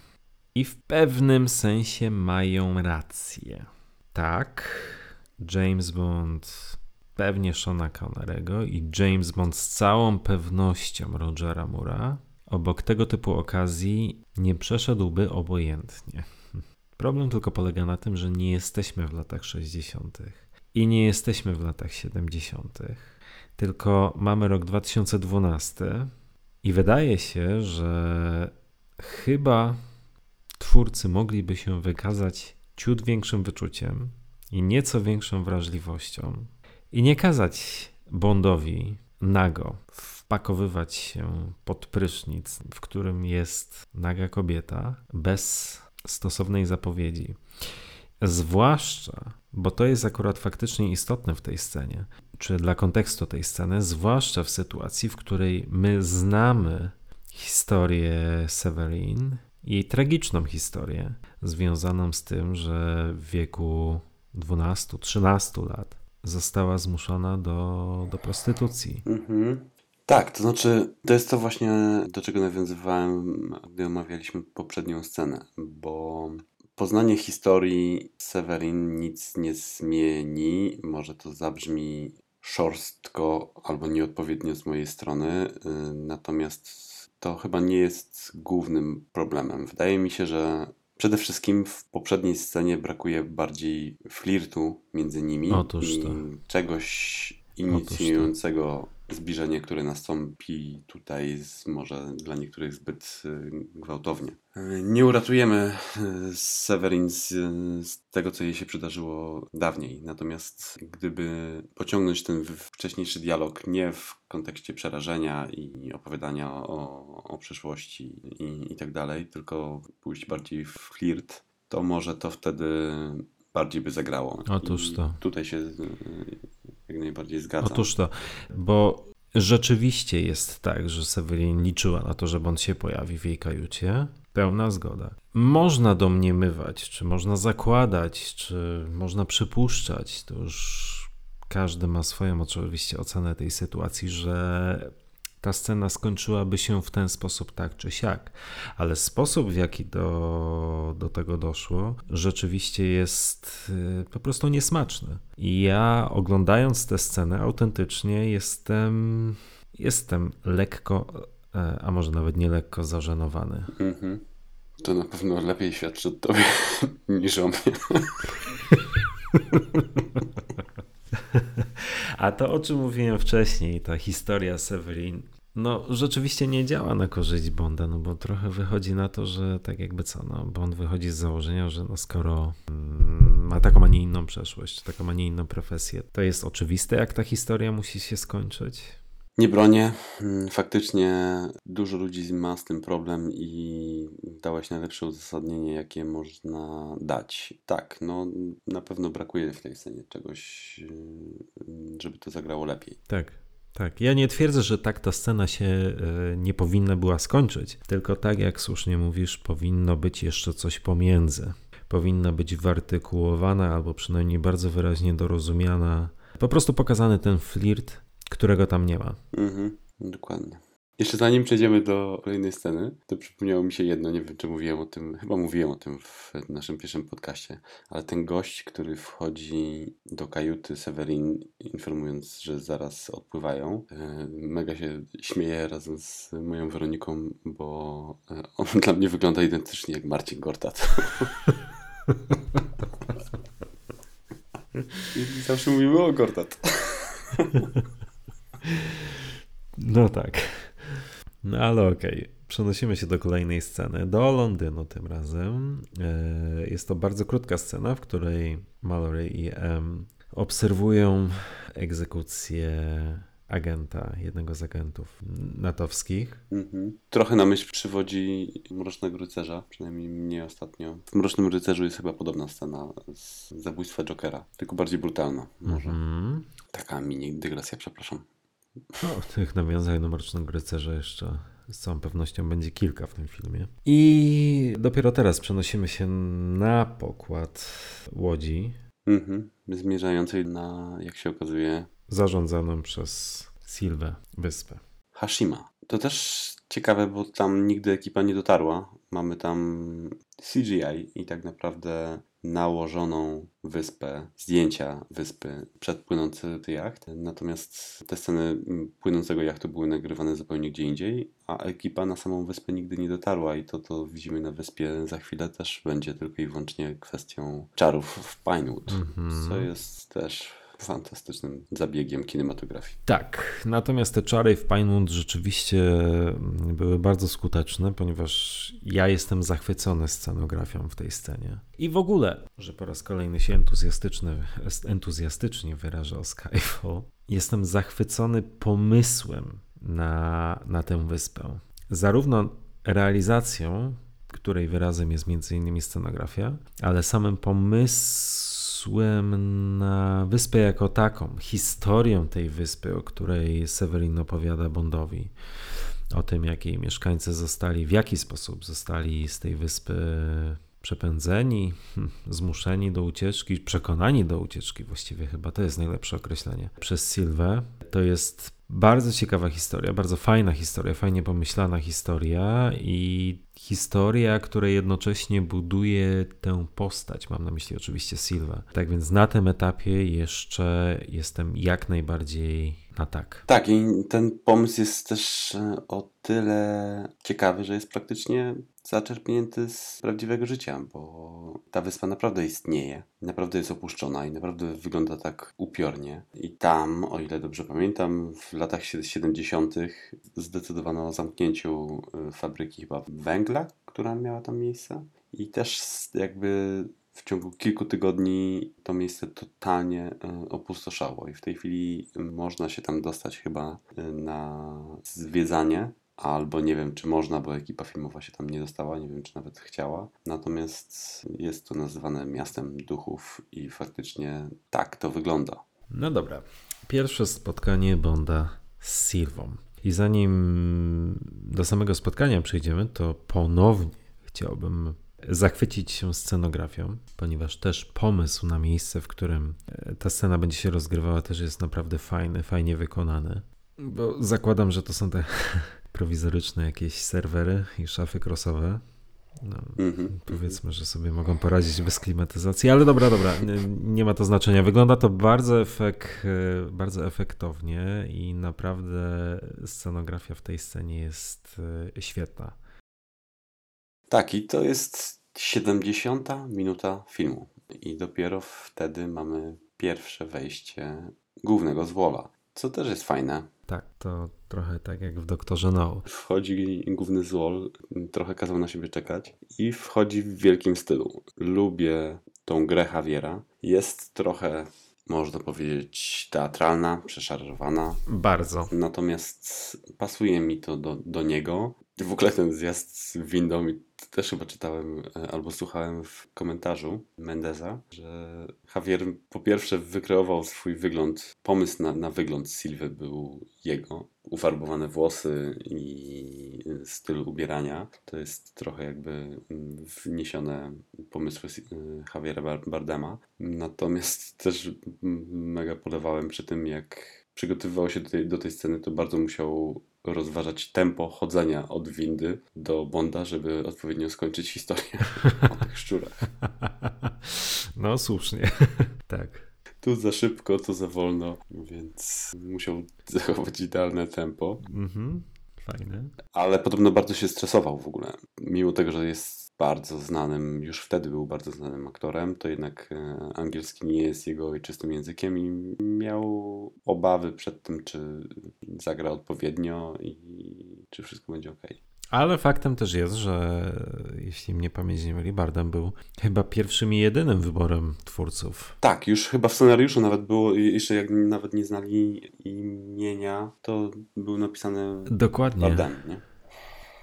I w pewnym sensie mają rację. Tak, James Bond pewnie Shona Connerego i James Bond z całą pewnością Rogera Mura obok tego typu okazji nie przeszedłby obojętnie. Problem tylko polega na tym, że nie jesteśmy w latach 60. i nie jesteśmy w latach 70., tylko mamy rok 2012 i wydaje się, że chyba twórcy mogliby się wykazać ciut większym wyczuciem i nieco większą wrażliwością i nie kazać Bondowi nago wpakowywać się pod prysznic, w którym jest naga kobieta, bez stosownej zapowiedzi. Zwłaszcza, bo to jest akurat faktycznie istotne w tej scenie, czy dla kontekstu tej sceny, zwłaszcza w sytuacji, w której my znamy historię Severin, jej tragiczną historię, związaną z tym, że w wieku 12-13 lat została zmuszona do, do prostytucji. Mhm. Tak, to znaczy, to jest to właśnie, do czego nawiązywałem, gdy omawialiśmy poprzednią scenę, bo poznanie historii Severin nic nie zmieni. Może to zabrzmi szorstko albo nieodpowiednio z mojej strony, y, natomiast to chyba nie jest głównym problemem. Wydaje mi się, że przede wszystkim w poprzedniej scenie brakuje bardziej flirtu między nimi Otóż i to. czegoś inicjującego zbliżenie, które nastąpi tutaj jest może dla niektórych zbyt y, gwałtownie. Nie uratujemy y, Severin z, z tego, co jej się przydarzyło dawniej. Natomiast gdyby pociągnąć ten wcześniejszy dialog nie w kontekście przerażenia i opowiadania o, o przyszłości i, i tak dalej, tylko pójść bardziej w flirt, to może to wtedy bardziej by zagrało. Otóż I to. Tutaj się y, jak najbardziej zgadzam. Otóż to, bo rzeczywiście jest tak, że Severin liczyła na to, że Bond się pojawi w jej kajucie. Pełna zgoda. Można domniemywać, czy można zakładać, czy można przypuszczać, to już każdy ma swoją oczywiście ocenę tej sytuacji, że ta scena skończyłaby się w ten sposób tak czy siak, ale sposób w jaki do, do tego doszło rzeczywiście jest y, po prostu niesmaczny. I ja oglądając tę scenę autentycznie jestem, jestem lekko, e, a może nawet nie lekko zażenowany. Mhm. To na pewno lepiej świadczy o tobie *laughs* niż o mnie. *laughs* A to, o czym mówiłem wcześniej, ta historia Severin, no rzeczywiście nie działa na korzyść Bonda, no bo trochę wychodzi na to, że tak jakby co, no Bond wychodzi z założenia, że no skoro mm, ma taką, a nie inną przeszłość, taką, a nie inną profesję, to jest oczywiste, jak ta historia musi się skończyć. Nie bronię. Mm, Faktycznie dużo ludzi ma z tym problem i dałeś najlepsze uzasadnienie, jakie można dać. Tak, no na pewno brakuje w tej scenie czegoś, yy, żeby to zagrało lepiej. Tak, tak. Ja nie twierdzę, że tak ta scena się e, nie powinna była skończyć, tylko tak jak słusznie mówisz, powinno być jeszcze coś pomiędzy. Powinna być wyartykułowana albo przynajmniej bardzo wyraźnie dorozumiana. Po prostu pokazany ten flirt, którego tam nie ma. Mhm, dokładnie. Jeszcze zanim przejdziemy do kolejnej sceny, to przypomniało mi się jedno, nie wiem czy mówiłem o tym, chyba mówiłem o tym w naszym pierwszym podcaście, ale ten gość, który wchodzi do kajuty Severin, informując, że zaraz odpływają, e, mega się śmieje razem z moją Weroniką, bo e, on dla mnie wygląda identycznie jak Marcin Gortat. I zawsze mówimy o Gortat. No tak. No ale okej. Przenosimy się do kolejnej sceny, do Londynu tym razem. E, Jest to bardzo krótka scena, w której Mallory i M obserwują egzekucję agenta, jednego z agentów natowskich. Mhm. Trochę na myśl przywodzi Mrocznego Rycerza, przynajmniej mnie ostatnio. W Mrocznym Rycerzu jest chyba podobna scena z zabójstwa Jokera, tylko bardziej brutalna. Może. Mhm. Taka mini dygresja, przepraszam. No, tych nawiązań do Mrocznego Rycerza jeszcze z całą pewnością będzie kilka w tym filmie. I dopiero teraz przenosimy się na pokład łodzi. Mhm. zmierzającej na, jak się okazuje, Zarządzaną przez Silwę wyspę. Hashima. To też ciekawe, bo tam nigdy ekipa nie dotarła. Mamy tam CGI i tak naprawdę nałożoną wyspę, zdjęcia wyspy przed płynący jacht. Natomiast te sceny mm, płynącego jachtu były nagrywane zupełnie gdzie indziej, a ekipa na samą wyspę nigdy nie dotarła i to, co widzimy na wyspie za chwilę też będzie tylko i wyłącznie kwestią czarów w Pinewood, Mhm. co jest też fantastycznym zabiegiem kinematografii. Tak, natomiast te czary w Pinewood rzeczywiście były bardzo skuteczne, ponieważ ja jestem zachwycony scenografią w tej scenie. I w ogóle, że po raz kolejny się entuzjastyczny, entuzjastycznie wyrażę o Skyfall, jestem zachwycony pomysłem na, na tę wyspę. Zarówno realizacją, której wyrazem jest m.in. scenografia, ale samym pomysłem na wyspę jako taką, historią tej wyspy, o której Severin opowiada Bondowi, o tym, jak jej mieszkańcy zostali, w jaki sposób zostali z tej wyspy przepędzeni, hm, zmuszeni do ucieczki, przekonani do ucieczki, właściwie chyba to jest najlepsze określenie, przez Sylwę. To jest bardzo ciekawa historia, bardzo fajna historia, fajnie pomyślana historia i historia, która jednocześnie buduje tę postać. Mam na myśli oczywiście Sylwę. Tak więc na tym etapie jeszcze jestem jak najbardziej na tak. Tak, i ten pomysł jest też e, o tyle ciekawy, że jest praktycznie zaczerpnięty z prawdziwego życia, bo ta wyspa naprawdę istnieje, naprawdę jest opuszczona i naprawdę wygląda tak upiornie. I tam, o ile dobrze pamiętam, w latach 70. zdecydowano o zamknięciu e, fabryki chyba węgla, która miała tam miejsce. I też jakby w ciągu kilku tygodni to miejsce totalnie e, opustoszało i w tej chwili można się tam dostać chyba e, na zwiedzanie, albo nie wiem czy można, bo ekipa filmowa się tam nie dostała, nie wiem czy nawet chciała. Natomiast jest to nazywane miastem duchów i faktycznie tak to wygląda. No dobra. Pierwsze spotkanie Bonda z Sylwą. I zanim do samego spotkania przejdziemy, to ponownie chciałbym zachwycić się scenografią, ponieważ też pomysł na miejsce, w którym e, ta scena będzie się rozgrywała, też jest naprawdę fajny, fajnie wykonany. Bo zakładam, że to są te *laughs* prowizoryczne jakieś serwery i szafy crossowe. No, Mhm. powiedzmy, że sobie mogą poradzić bez klimatyzacji, ale dobra, dobra, nie, nie ma to znaczenia. Wygląda to bardzo, efek, e, bardzo efektownie i naprawdę scenografia w tej scenie jest e, świetna. Tak, i to jest 70 minuta filmu. I dopiero wtedy mamy pierwsze wejście głównego zwola, co też jest fajne. Tak, to trochę tak jak w Doktorze No. Wchodzi główny złol, trochę kazał na siebie czekać i wchodzi w wielkim stylu. Lubię tą grę Javiera. Jest trochę, można powiedzieć, teatralna, przeszarżowana. Bardzo. Natomiast pasuje mi to do, do niego. W ogóle ten zjazd z windą, też chyba czytałem e, albo słuchałem w komentarzu Mendeza, że Javier po pierwsze wykreował swój wygląd, pomysł na, na wygląd Sylwy był jego. Ufarbowane włosy i styl ubierania. To jest trochę jakby mm, wniesione pomysły e, Javiera Bar- Bardema. Natomiast też mm, mega polewałem przy tym, jak przygotowywał się do tej, do tej sceny, to bardzo musiał rozważać tempo chodzenia od windy do Bonda, żeby odpowiednio skończyć historię *laughs* o tych szczurach. No słusznie. *laughs* tak. Tu za szybko, tu za wolno, więc musiał zachować idealne tempo. Mhm. Fajne. Ale podobno bardzo się stresował w ogóle. Mimo tego, że jest bardzo znanym, już wtedy był bardzo znanym aktorem, to jednak e, angielski nie jest jego ojczystym językiem i miał obawy przed tym, czy zagra odpowiednio i czy wszystko będzie ok. Ale faktem też jest, że jeśli mnie pamięć nie myli, Bardem był chyba pierwszym i jedynym wyborem twórców. Tak, już chyba w scenariuszu nawet było, jeszcze jak nawet nie znali imienia, to był napisany Dokładnie. Bardem, nie?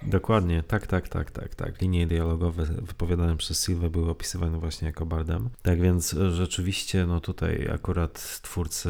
Dokładnie, tak, tak, tak, tak, tak. Linie dialogowe wypowiadane przez Silvę były opisywane właśnie jako Bardem. Tak więc rzeczywiście, no tutaj akurat twórcy,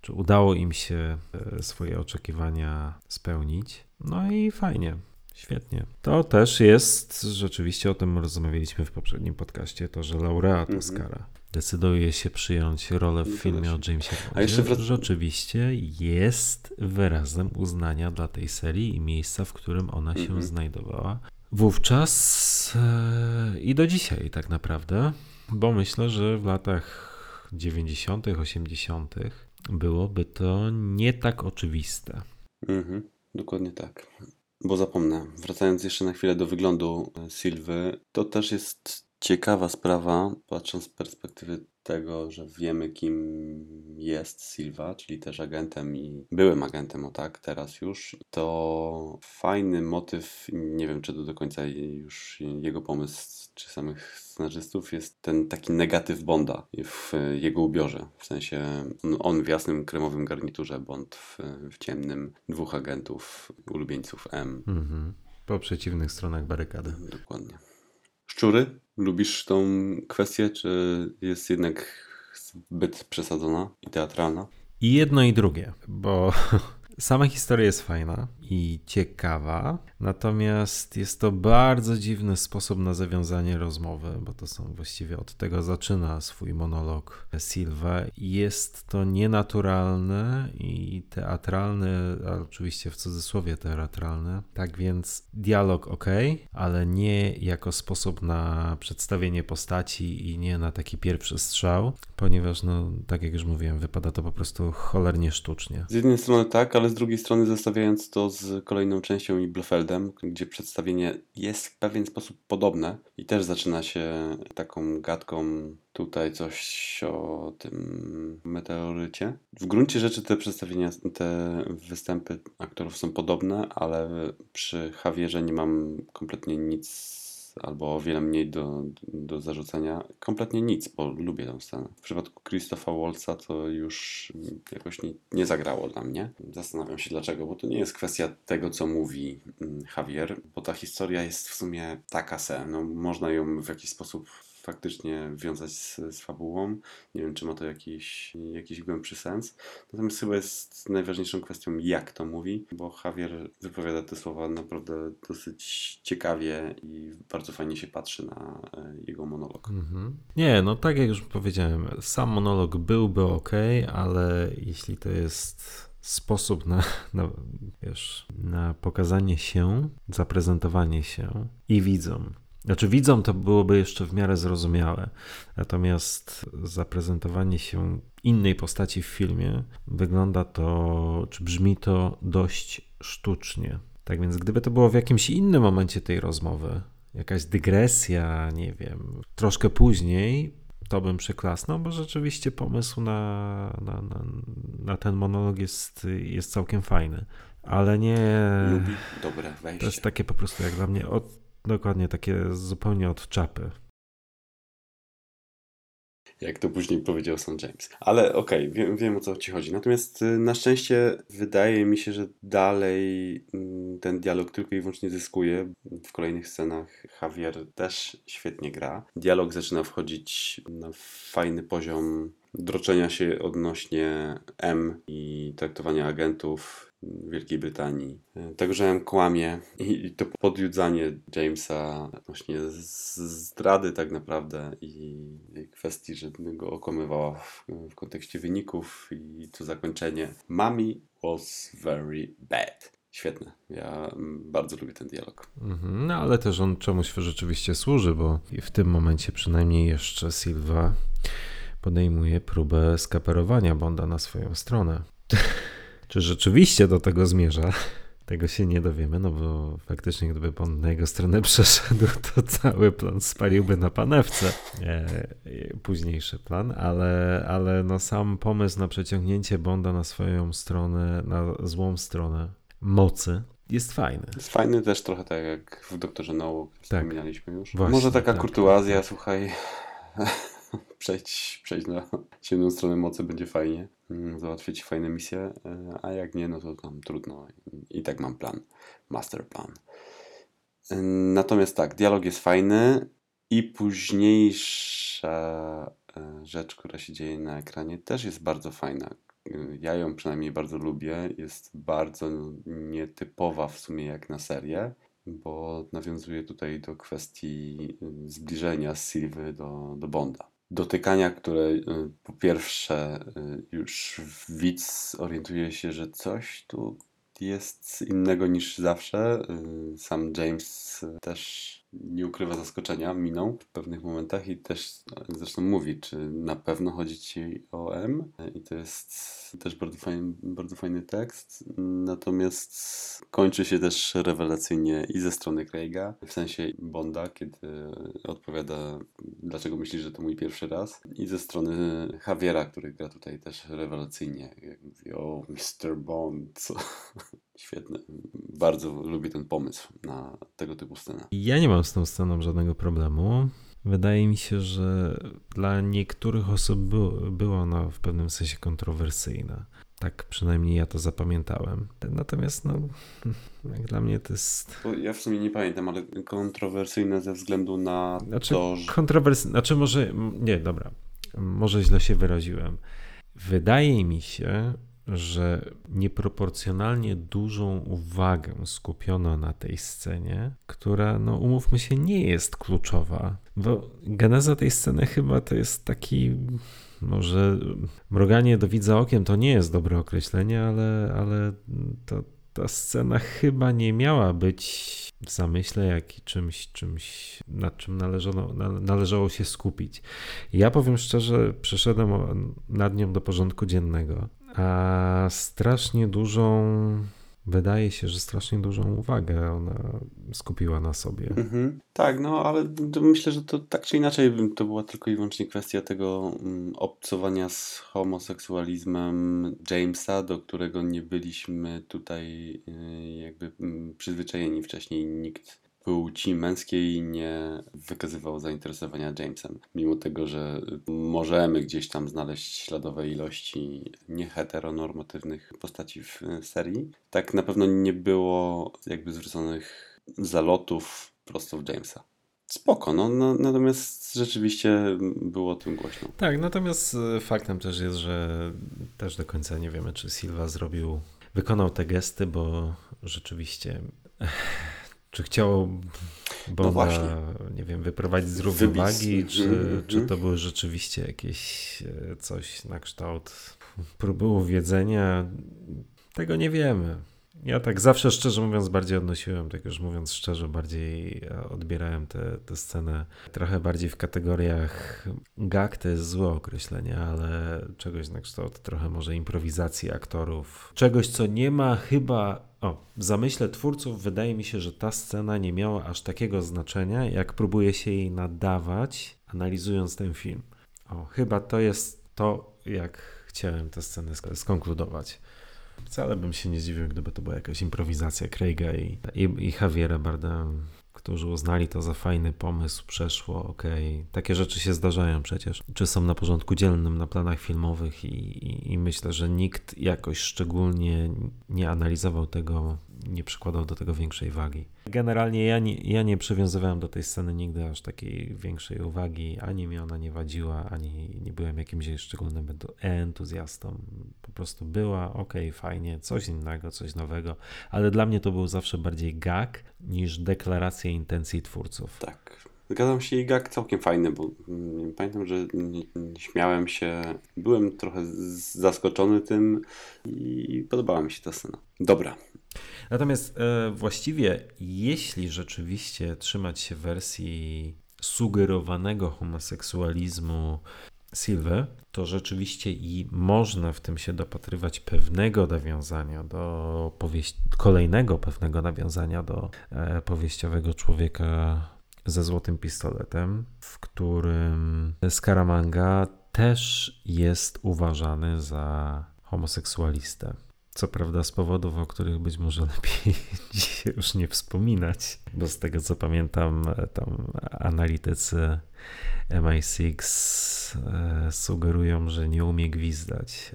czy udało im się e, swoje oczekiwania spełnić. No i fajnie. Świetnie. To też jest, rzeczywiście o tym rozmawialiśmy w poprzednim podcaście, to, że laureat Mhm. Oscara decyduje się przyjąć rolę w No filmie o. Jamesie A jeszcze Bondzie, wrac- rzeczywiście jest wyrazem uznania dla tej serii i miejsca, w którym ona się Mhm. znajdowała. Wówczas e, i do dzisiaj tak naprawdę, bo myślę, że w latach 90., 80. byłoby to nie tak oczywiste. Mhm, dokładnie tak. Bo zapomnę, wracając jeszcze na chwilę do wyglądu e, Sylwy, to też jest ciekawa sprawa, patrząc z perspektywy tego, że wiemy, kim jest Silva, czyli też agentem i byłym agentem, o tak, teraz już. To fajny motyw, nie wiem, czy to do końca już jego pomysł, czy samych scenarzystów, jest ten taki negatyw Bonda w jego ubiorze. W sensie on, w jasnym kremowym garniturze, Bond w, w ciemnym, dwóch agentów, ulubieńców M. Mhm. Po przeciwnych stronach barykady. Dokładnie. Szczury? Lubisz tą kwestię, czy jest jednak zbyt przesadzona i teatralna? I jedno i drugie, bo *laughs* sama historia jest fajna i ciekawa, natomiast jest to bardzo dziwny sposób na zawiązanie rozmowy, bo to są właściwie od tego zaczyna swój monolog Silva. Jest to nienaturalne i teatralne, a oczywiście w cudzysłowie teatralne. Tak więc dialog ok, ale nie jako sposób na przedstawienie postaci i nie na taki pierwszy strzał, ponieważ, no, tak jak już mówiłem, wypada to po prostu cholernie sztucznie. Z jednej strony tak, ale z drugiej strony zestawiając to z kolejną częścią i Blefeldem, gdzie przedstawienie jest w pewien sposób podobne i też zaczyna się taką gadką tutaj coś o tym meteorycie. W gruncie rzeczy te przedstawienia, te występy aktorów są podobne, ale przy Javierze nie mam kompletnie nic albo o wiele mniej do, do zarzucenia. Kompletnie nic, bo lubię tę scenę. W przypadku Christopha Waltza to już jakoś nie, nie zagrało dla mnie. Zastanawiam się dlaczego, bo to nie jest kwestia tego, co mówi mm, Javier, bo ta historia jest w sumie taka se. No, można ją w jakiś sposób faktycznie wiązać z, z fabułą. Nie wiem, czy ma to jakiś, jakiś głębszy sens. Natomiast chyba jest najważniejszą kwestią, jak to mówi, bo Javier wypowiada te słowa naprawdę dosyć ciekawie i bardzo fajnie się patrzy na e, jego monolog. Mhm. Nie, no tak jak już powiedziałem, sam monolog byłby ok, ale jeśli to jest sposób na, na, wiesz, na pokazanie się, zaprezentowanie się i widzom. Znaczy widzom to byłoby jeszcze w miarę zrozumiałe, natomiast zaprezentowanie się innej postaci w filmie wygląda to, czy brzmi to dość sztucznie. Tak więc gdyby to było w jakimś innym momencie tej rozmowy, jakaś dygresja, nie wiem, troszkę później, to bym przyklasnął, bo rzeczywiście pomysł na, na, na, na ten monolog jest, jest całkiem fajny. Ale nie. Lubi dobre wejście. To jest takie po prostu jak dla mnie od, dokładnie takie zupełnie od czapy. Jak to później powiedział St. James. Ale okej, okay, wiem, wiem o co ci chodzi. Natomiast y, na szczęście wydaje mi się, że dalej y, ten dialog tylko i wyłącznie zyskuje. W kolejnych scenach Javier też świetnie gra. Dialog zaczyna wchodzić na fajny poziom droczenia się odnośnie M i traktowania agentów Wielkiej Brytanii. Tego, że M kłamie i to podjudzanie Jamesa odnośnie zdrady tak naprawdę i kwestii, że go okłamywała w, w kontekście wyników i to zakończenie. Mommy was very bad. Świetne. Ja bardzo lubię ten dialog. Mhm, no ale też on czemuś rzeczywiście służy, bo w tym momencie przynajmniej jeszcze Silva podejmuje próbę skaperowania Bonda na swoją stronę. *laughs* Czy rzeczywiście do tego zmierza? *laughs* Tego się nie dowiemy, no bo faktycznie gdyby Bond na jego stronę przeszedł, *laughs* to cały plan spaliłby na panewce. E, późniejszy plan, ale, ale no sam pomysł na przeciągnięcie Bonda na swoją stronę, na złą stronę mocy jest fajny. Jest fajny też trochę tak jak w Doktorze No, Tak. wspominaliśmy już. Właśnie, Może taka tak, kurtuazja, tak. słuchaj, *laughs* *laughs* przejdź, przejdź na ciemną stronę mocy, będzie fajnie. Mm, Załatwić fajne misje, e, a jak nie, no to tam trudno. I, tak mam plan, master plan. E, Natomiast tak, dialog jest fajny i późniejsza e, rzecz, która się dzieje na ekranie też jest bardzo fajna. Ja ją przynajmniej bardzo lubię. Jest bardzo nietypowa w sumie jak na serię. bo nawiązuje tutaj do kwestii zbliżenia Sylwy do, do Bonda. Dotykania, które y, po pierwsze y, już widz orientuje się, że coś tu jest innego niż zawsze. Sam James też nie ukrywa zaskoczenia miną w pewnych momentach i też zresztą mówi, czy na pewno chodzi ci o M. I to jest też bardzo fajny, bardzo fajny tekst. Natomiast kończy się też rewelacyjnie i ze strony Craiga, w sensie Bonda, kiedy odpowiada, dlaczego myślisz, że to mój pierwszy raz. I ze strony Javiera, który gra tutaj też rewelacyjnie. Jak mówi, o Mr. Bond, *laughs* świetne. Bardzo lubię ten pomysł na tego typu scenę. Ja nie mam z tą sceną żadnego problemu. Wydaje mi się, że dla niektórych osób było, była ona w pewnym sensie kontrowersyjna. Tak przynajmniej ja to zapamiętałem. Natomiast no, *laughs* jak dla mnie to jest... Ja w sumie nie pamiętam, ale kontrowersyjne ze względu na znaczy, to, że... Kontrowersyjne, znaczy może... Nie, dobra. Może źle się wyraziłem. Wydaje mi się, że nieproporcjonalnie dużą uwagę skupiono na tej scenie, która, no umówmy się, nie jest kluczowa. Bo geneza tej sceny chyba to jest taki. Może mroganie do widza okiem to nie jest dobre określenie, ale, ale ta scena chyba nie miała być w zamyśle jak i czymś, czymś nad czym należało, należało się skupić. Ja powiem szczerze, przeszedłem nad nią do porządku dziennego a strasznie dużą, wydaje się, że strasznie dużą uwagę ona skupiła na sobie. Mhm. Tak, no ale myślę, że to tak czy inaczej to była tylko i wyłącznie kwestia tego um, obcowania z homoseksualizmem Jamesa, do którego nie byliśmy tutaj y, jakby um, przyzwyczajeni wcześniej. Nikt płci męskiej nie wykazywał zainteresowania Jamesem. Mimo tego, że możemy gdzieś tam znaleźć śladowe ilości nieheteronormatywnych postaci w serii, tak na pewno nie było jakby zwróconych zalotów prosto w Jamesa. Spoko, no, no, natomiast rzeczywiście było tym głośno. Tak, natomiast e, faktem też jest, że też do końca nie wiemy, czy Silva zrobił, wykonał te gesty, bo rzeczywiście czy chciał Bonda, no nie wiem, wyprowadzić z równowagi, czy, mm-hmm. czy to były rzeczywiście jakieś e, coś na kształt próby uwiedzenia? Tego nie wiemy. Ja tak zawsze, szczerze mówiąc, bardziej odnosiłem, tak już mówiąc szczerze, bardziej e, odbierałem tę scenę trochę bardziej w kategoriach gag, to jest złe określenie, ale czegoś na kształt trochę może improwizacji aktorów. Czegoś, co nie ma chyba o, w zamyśle twórców wydaje mi się, że ta scena nie miała aż takiego znaczenia, jak próbuje się jej nadawać, analizując ten film. O, chyba to jest to, jak chciałem tę scenę skonkludować. Wcale bym się nie zdziwił, gdyby to była jakaś improwizacja Craiga i, i, i Javiera Bardem którzy uznali to za fajny pomysł, przeszło, ok. Takie rzeczy się zdarzają przecież. Czy są na porządku dzielnym na planach filmowych i, i, i myślę, że nikt jakoś szczególnie nie analizował tego nie przykładał do tego większej wagi. Generalnie ja nie, ja nie przywiązywałem do tej sceny nigdy aż takiej większej uwagi, ani mi ona nie wadziła, ani nie byłem jakimś szczególnym entuzjastą. Po prostu była ok, fajnie, coś innego, coś nowego, ale dla mnie to był zawsze bardziej gag niż deklaracja intencji twórców. Tak. Zgadzam się i gag całkiem fajny, bo pamiętam, że śmiałem się, byłem trochę zaskoczony tym i podobała mi się ta scena. Dobra, Natomiast e, właściwie, jeśli rzeczywiście trzymać się wersji sugerowanego homoseksualizmu Silver, to rzeczywiście i można w tym się dopatrywać pewnego nawiązania do powieści, kolejnego pewnego nawiązania do e, powieściowego człowieka ze złotym pistoletem, w którym Scaramanga też jest uważany za homoseksualistę. Co prawda z powodów, o których być może lepiej *laughs* dzisiaj już nie wspominać, bo z tego co pamiętam, tam analitycy MI6 e, sugerują, że nie umie gwizdać.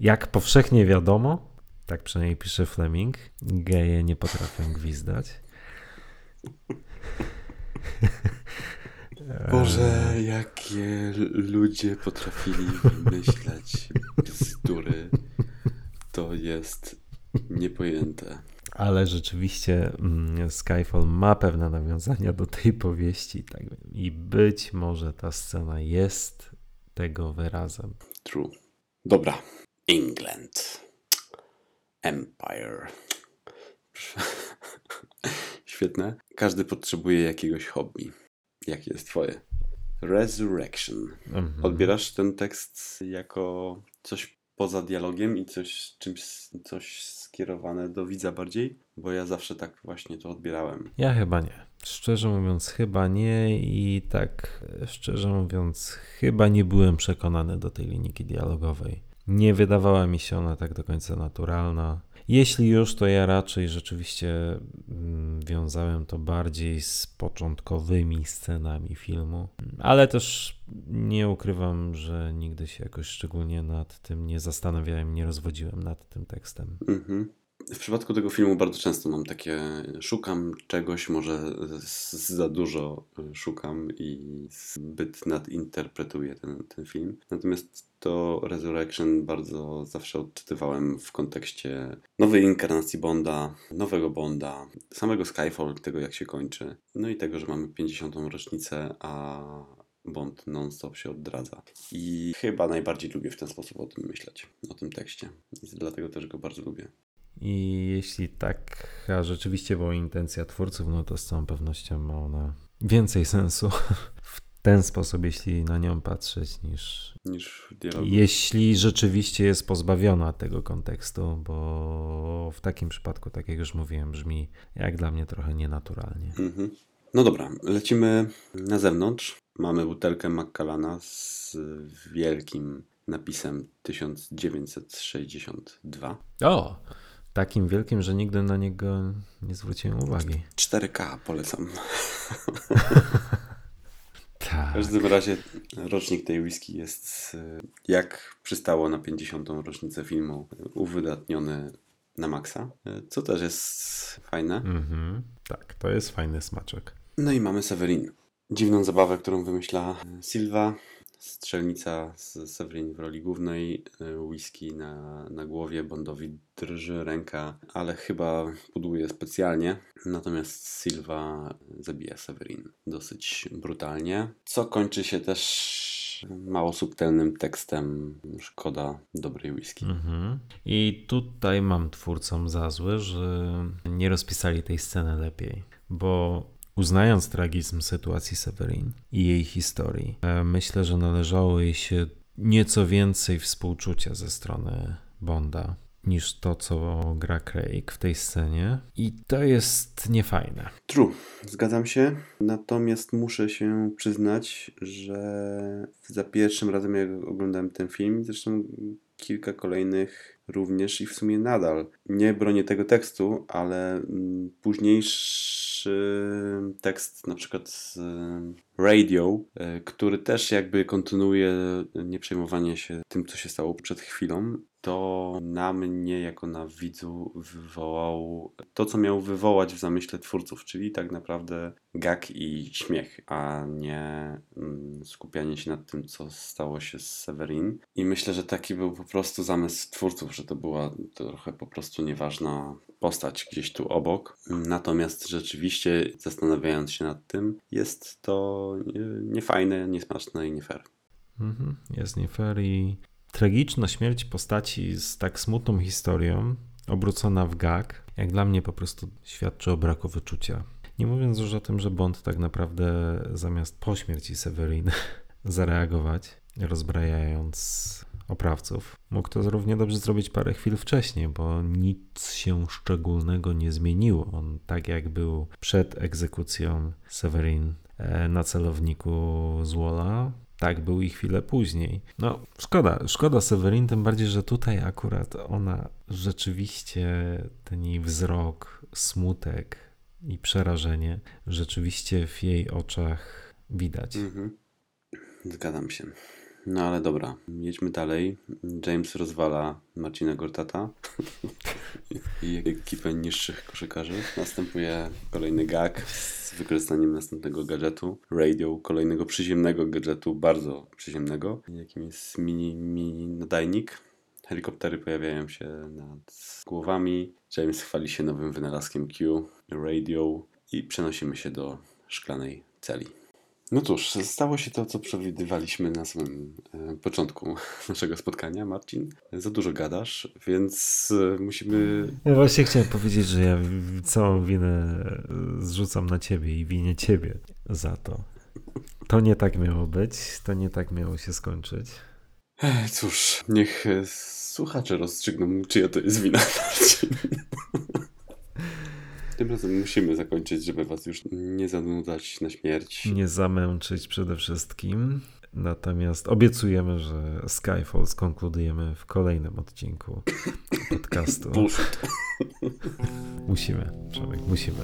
Jak powszechnie wiadomo, tak przynajmniej pisze Fleming, geje nie potrafią gwizdać. *laughs* Boże, jakie ludzie potrafili wymyślać bzdury to jest niepojęte. ale rzeczywiście mm, Skyfall ma pewne nawiązania do tej powieści tak, i być może ta scena jest tego wyrazem. True. Dobra. England. Empire. *laughs* Świetne. Każdy potrzebuje jakiegoś hobby. Jakie jest twoje? Resurrection. Mhm. Odbierasz ten tekst jako coś poza dialogiem i coś, czymś, coś skierowane do widza bardziej? Bo ja zawsze tak właśnie to odbierałem. Ja chyba nie. Szczerze mówiąc, chyba nie i tak, szczerze mówiąc, chyba nie byłem przekonany do tej linijki dialogowej. Nie wydawała mi się ona tak do końca naturalna. Jeśli już, to ja raczej rzeczywiście mm, wiązałem to bardziej z początkowymi scenami filmu, ale też nie ukrywam, że nigdy się jakoś szczególnie nad tym nie zastanawiałem, nie rozwodziłem nad tym tekstem. Mhm. W przypadku tego filmu bardzo często mam takie, szukam czegoś, może za dużo y, szukam i zbyt nadinterpretuję ten, ten film. Natomiast to Resurrection bardzo zawsze odczytywałem w kontekście nowej inkarnacji Bonda, nowego Bonda, samego Skyfall, tego jak się kończy, no i tego, że mamy 50. rocznicę, a Bond non-stop się oddradza. I chyba najbardziej lubię w ten sposób o tym myśleć, o tym tekście. I dlatego też go bardzo lubię. I jeśli taka rzeczywiście była intencja twórców, no to z całą pewnością ma ona więcej sensu *laughs* w ten sposób, jeśli na nią patrzeć, niż niż jeśli rzeczywiście jest pozbawiona tego kontekstu, bo w takim przypadku, tak jak już mówiłem, brzmi jak dla mnie trochę nienaturalnie. Mhm. No dobra, lecimy na zewnątrz. Mamy butelkę Maccalana z wielkim napisem 1962. O! Takim wielkim, że nigdy na niego nie zwróciłem uwagi. 4K polecam. *laughs* W Tak. każdym razie rocznik tej whisky jest y, jak przystało na 50. rocznicę filmu uwydatniony na maksa, y, co też jest fajne. Mhm. Tak, to jest fajny smaczek. No i mamy Severin. Dziwną zabawę, którą wymyśla Silva. Strzelnica z Severin w roli głównej, y, whisky na, na głowie, Bondowi drży ręka, ale chyba pudłuje specjalnie. Natomiast Silva zabija Severin dosyć brutalnie, co kończy się też mało subtelnym tekstem szkoda dobrej whisky. Mhm. I tutaj mam twórcom za złe, że nie rozpisali tej sceny lepiej, bo uznając tragizm sytuacji Severin i jej historii, e, myślę, że należało jej się nieco więcej współczucia ze strony Bonda niż to, co gra Craig w tej scenie. I to jest niefajne. True, zgadzam się. Natomiast muszę się przyznać, że za pierwszym razem jak oglądałem ten film, zresztą kilka kolejnych również i w sumie nadal. Nie bronię tego tekstu, ale mm, późniejszy tekst, na przykład z Radio, e, który też jakby kontynuuje nieprzejmowanie się tym, co się stało przed chwilą, to na mnie, jako na widzu, wywołał to, co miał wywołać w zamyśle twórców, czyli tak naprawdę gag i śmiech, a nie mm, skupianie się nad tym, co stało się z Severin. I myślę, że taki był po prostu zamysł twórców, że to była trochę po prostu nieważna postać gdzieś tu obok. Natomiast rzeczywiście, zastanawiając się nad tym, jest to nie- niefajne, niesmaczne i nie fair. Mhm, jest nie fair i tragiczna śmierć postaci z tak smutną historią, obrócona w gag, jak dla mnie po prostu świadczy o braku wyczucia. Nie mówiąc już o tym, że Bond tak naprawdę zamiast po śmierci Severin *laughs* zareagować, rozbrajając oprawców, mógł to równie dobrze zrobić parę chwil wcześniej, bo nic się szczególnego nie zmieniło. On tak jak był przed egzekucją Severin e, na celowniku Zwola, tak był i chwilę później. No, szkoda, szkoda Severin, tym bardziej, że tutaj akurat ona rzeczywiście, ten jej wzrok, smutek i przerażenie, rzeczywiście w jej oczach widać. Mhm. Zgadzam się. No ale dobra, jedźmy dalej. James rozwala Marcina Gortata *laughs* i ekipę niższych koszykarzy. Następuje kolejny gag z wykorzystaniem następnego gadżetu, radio, kolejnego przyziemnego gadżetu, bardzo przyziemnego, jakim jest mini, mini nadajnik. helikoptery pojawiają się nad głowami. James chwali się nowym wynalazkiem Q, radio i przenosimy się do szklanej celi. No cóż, stało się to, co przewidywaliśmy na samym e, początku *laughs* naszego spotkania, Marcin. Za dużo gadasz, więc e, musimy. Ja właśnie chciałem powiedzieć, że ja całą winę zrzucam na ciebie i winię ciebie za to. To nie tak miało być, to nie tak miało się skończyć. Cóż, niech e, słuchacze rozstrzygną, czyja to jest wina. *laughs* Marcin. Tym razem musimy zakończyć, żeby was już nie zanudzać na śmierć. Nie zamęczyć przede wszystkim. Natomiast obiecujemy, że Skyfall skonkludujemy w kolejnym odcinku podcastu. Musimy, Przemek, musimy.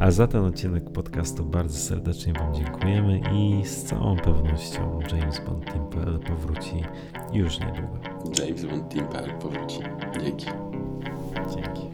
A za ten odcinek podcastu bardzo serdecznie Wam dziękujemy i z całą pewnością James Bond Team.pl powróci już niedługo. James Bond Team.pl powróci. Dzięki. Dzięki.